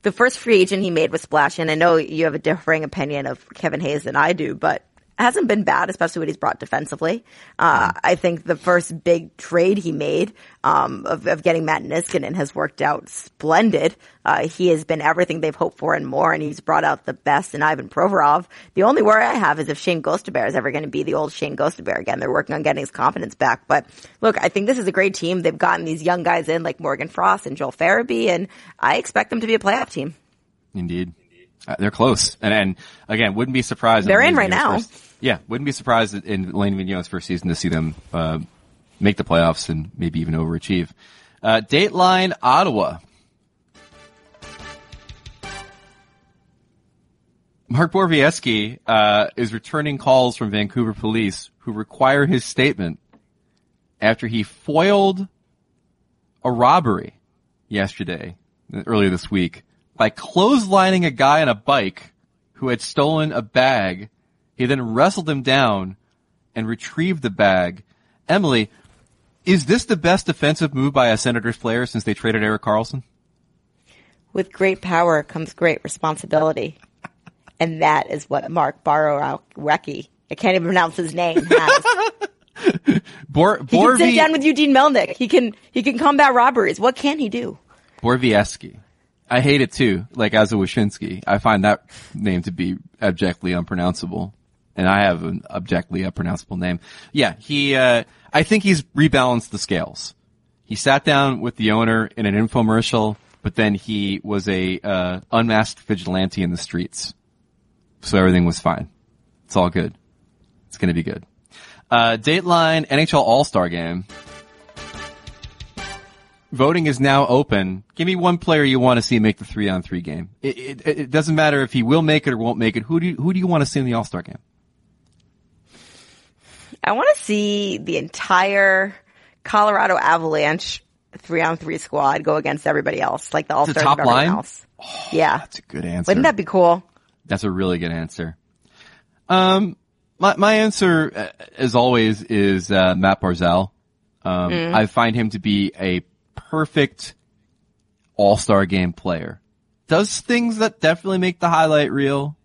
the first free agent he made was Splash, and I know you have a differing opinion of Kevin Hayes than I do, but hasn't been bad, especially what he's brought defensively. Uh, I think the first big trade he made, um, of, of getting Matt Niskanen has worked out splendid. Uh, he has been everything they've hoped for and more, and he's brought out the best in Ivan Provorov. The only worry I have is if Shayne Gostisbehere is ever going to be the old Shayne Gostisbehere again. They're working on getting his confidence back. But look, I think this is a great team. They've gotten these young guys in like Morgan Frost and Joel Farabee, and I expect them to be a playoff team. Indeed. Uh, they're close. And, and again, wouldn't be surprised. They're in right now. First, yeah, wouldn't be surprised in Lane Vigneault's first season to see them, uh, make the playoffs and maybe even overachieve. Uh, Dateline Ottawa. Mark Borowiecki, uh, is returning calls from Vancouver police who require his statement after he foiled a robbery yesterday, earlier this week, by clotheslining a guy on a bike who had stolen a bag. He then wrestled him down and retrieved the bag. Emily, is this the best defensive move by a Senators player since they traded Eric Carlson? With great power comes great responsibility. And that is what Mark Borowiecki, I can't even pronounce his name, has. Bor- He can sit down with Eugene Melnyk. He can, he can combat robberies. What can he do? Borowiecki. I hate it too, like as a Wyshynski. I find that name to be abjectly unpronounceable. And I have an abjectly unpronounceable name. Yeah, he, uh, I think he's rebalanced the scales. He sat down with the owner in an infomercial, but then he was a uh, unmasked vigilante in the streets. So everything was fine. It's all good. It's going to be good. Uh, Dateline NHL All-Star Game. Voting is now open. Give me one player you want to see make the three on three game. It, it, it doesn't matter if he will make it or won't make it. Who do you, who do you want to see in the All-Star game? I want to see the entire Colorado Avalanche three on three squad go against everybody else, like the All Stars top line? else. yeah. That's a good answer. Wouldn't that be cool? That's a really good answer. Um, my my answer, uh, as always, is uh, Matt Barzal. Um, I find him to be a perfect All Star game player. Does things that definitely make the highlight reel,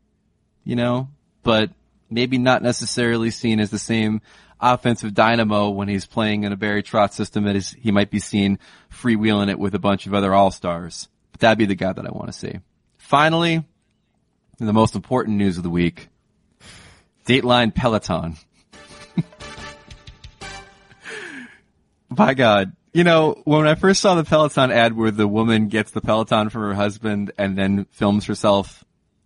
you know, but maybe not necessarily seen as the same offensive dynamo when he's playing in a Barry Trotz system that is he might be seen freewheeling it with a bunch of other All Stars. But that'd be the guy that I want to see. Finally, the most important news of the week. Dateline Peloton. By God. You know, when I first saw the Peloton ad where the woman gets the Peloton from her husband and then films herself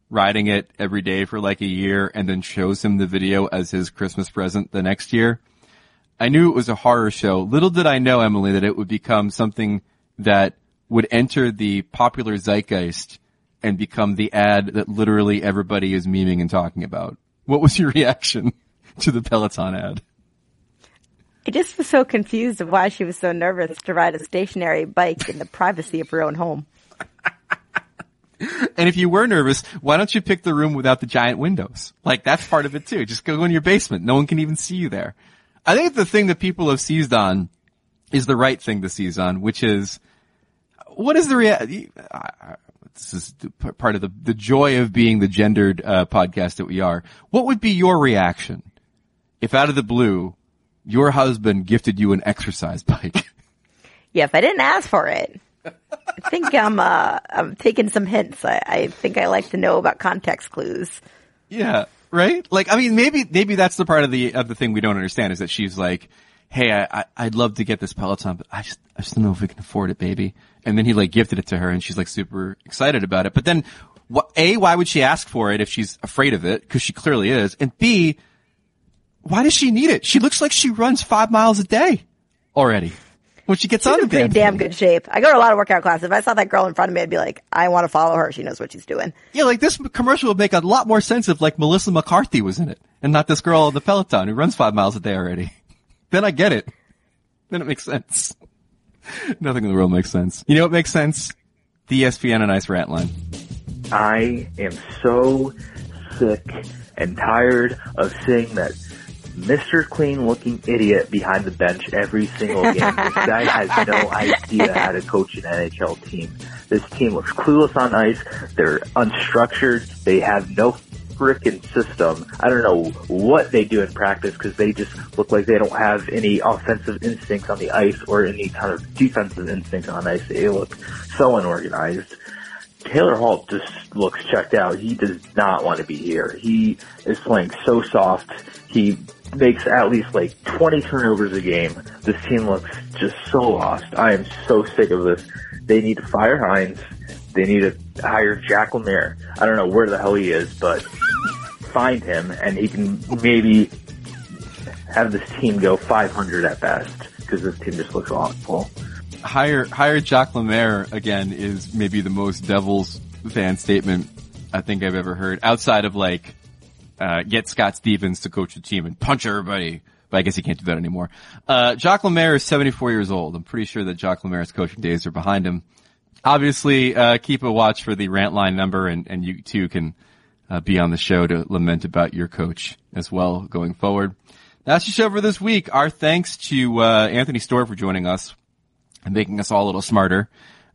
riding it every day for like a year and then shows him the video as his Christmas present the next year, I knew it was a horror show. Little did I know, Emily, that it would become something that would enter the popular zeitgeist and become the ad that literally everybody is memeing and talking about. What was your reaction to the Peloton ad? I just was so confused of why she was so nervous to ride a stationary bike in the privacy of her own home. And if you were nervous, why don't you pick the room without the giant windows? Like that's part of it too. Just go in your basement. No one can even see you there. I think the thing that people have seized on is the right thing to seize on, which is what is the reality? This is part of the, the joy of being the gendered uh, podcast that we are. What would be your reaction if out of the blue your husband gifted you an exercise bike? Yeah, if I didn't ask for it, I think I'm, uh, I'm taking some hints. I, I think I like to know about context clues. Yeah, right. Like, I mean, maybe maybe that's the part of the of the thing we don't understand is that she's like, "Hey, I, I would love to get this Peloton, but I just I just don't know if we can afford it, baby." And then he like gifted it to her, and she's like super excited about it. But then, what? A, why would she ask for it if she's afraid of it? Because she clearly is. And B, why does she need it? She looks like she runs five miles a day already when she gets She's on the in pretty damn damn good shape. I go to a lot of workout classes. If I saw that girl in front of me, I'd be like, I want to follow her. She knows what she's doing. Yeah, like this commercial would make a lot more sense if like Melissa McCarthy was in it and not this girl on the Peloton who runs five miles a day already. then I get it. Then it makes sense. Nothing in the world makes sense. You know what makes sense? The ESPN on Ice rant line. I am so sick and tired of seeing that Mr. Clean looking idiot behind the bench every single game. this guy has no idea how to coach an NHL team. This team looks clueless on ice. They're unstructured. They have no frickin' system. I don't know what they do in practice because they just look like they don't have any offensive instincts on the ice or any kind of defensive instincts on ice. They look so unorganized. Taylor Hall just looks checked out. He does not want to be here. He is playing so soft. He makes at least like 20 turnovers a game. This team looks just so lost. I am so sick of this. They need to fire Hynes. They need to hire Jacques Lemaire. I don't know where the hell he is, but find him and he can maybe have this team go 500 at best because this team just looks awful. Hire, hire Jacques Lemaire again is maybe the most Devils fan statement I think I've ever heard outside of like, uh, get Scott Stevens to coach the team and punch everybody. But I guess he can't do that anymore. Uh, Jacques Lemaire is 74 years old. I'm pretty sure that Jacques Lemaire's coaching days are behind him. Obviously, uh, keep a watch for the rant line number and, and you too can, uh, be on the show to lament about your coach as well going forward. That's the show for this week. Our thanks to, uh, Anthony Stewart for joining us and making us all a little smarter.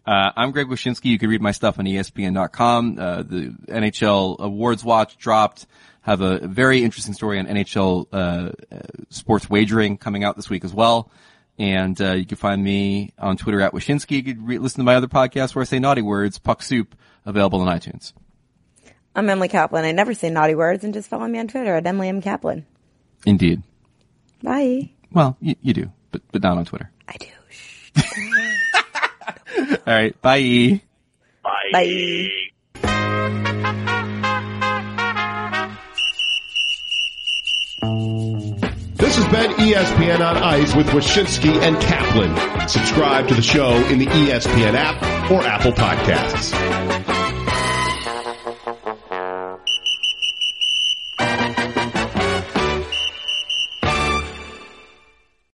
Uh, I'm Greg Wyshynski. You can read my stuff on ESPN.com. Uh, the NHL Awards Watch dropped. Have a very interesting story on NHL uh, uh, sports wagering coming out this week as well. And uh, you can find me on Twitter at Wyshynski. You can re- listen to my other podcast where I say naughty words, Puck Soup, available on iTunes. I'm Emily Kaplan. I never say naughty words and just follow me on Twitter at Emily M. Kaplan. Indeed. Bye. Well, you, you do, but but not on Twitter. I do. Shh. All right. Bye. Bye. This has been ESPN on Ice with Wyshynski and Kaplan. Subscribe to the show in the ESPN app or Apple Podcasts.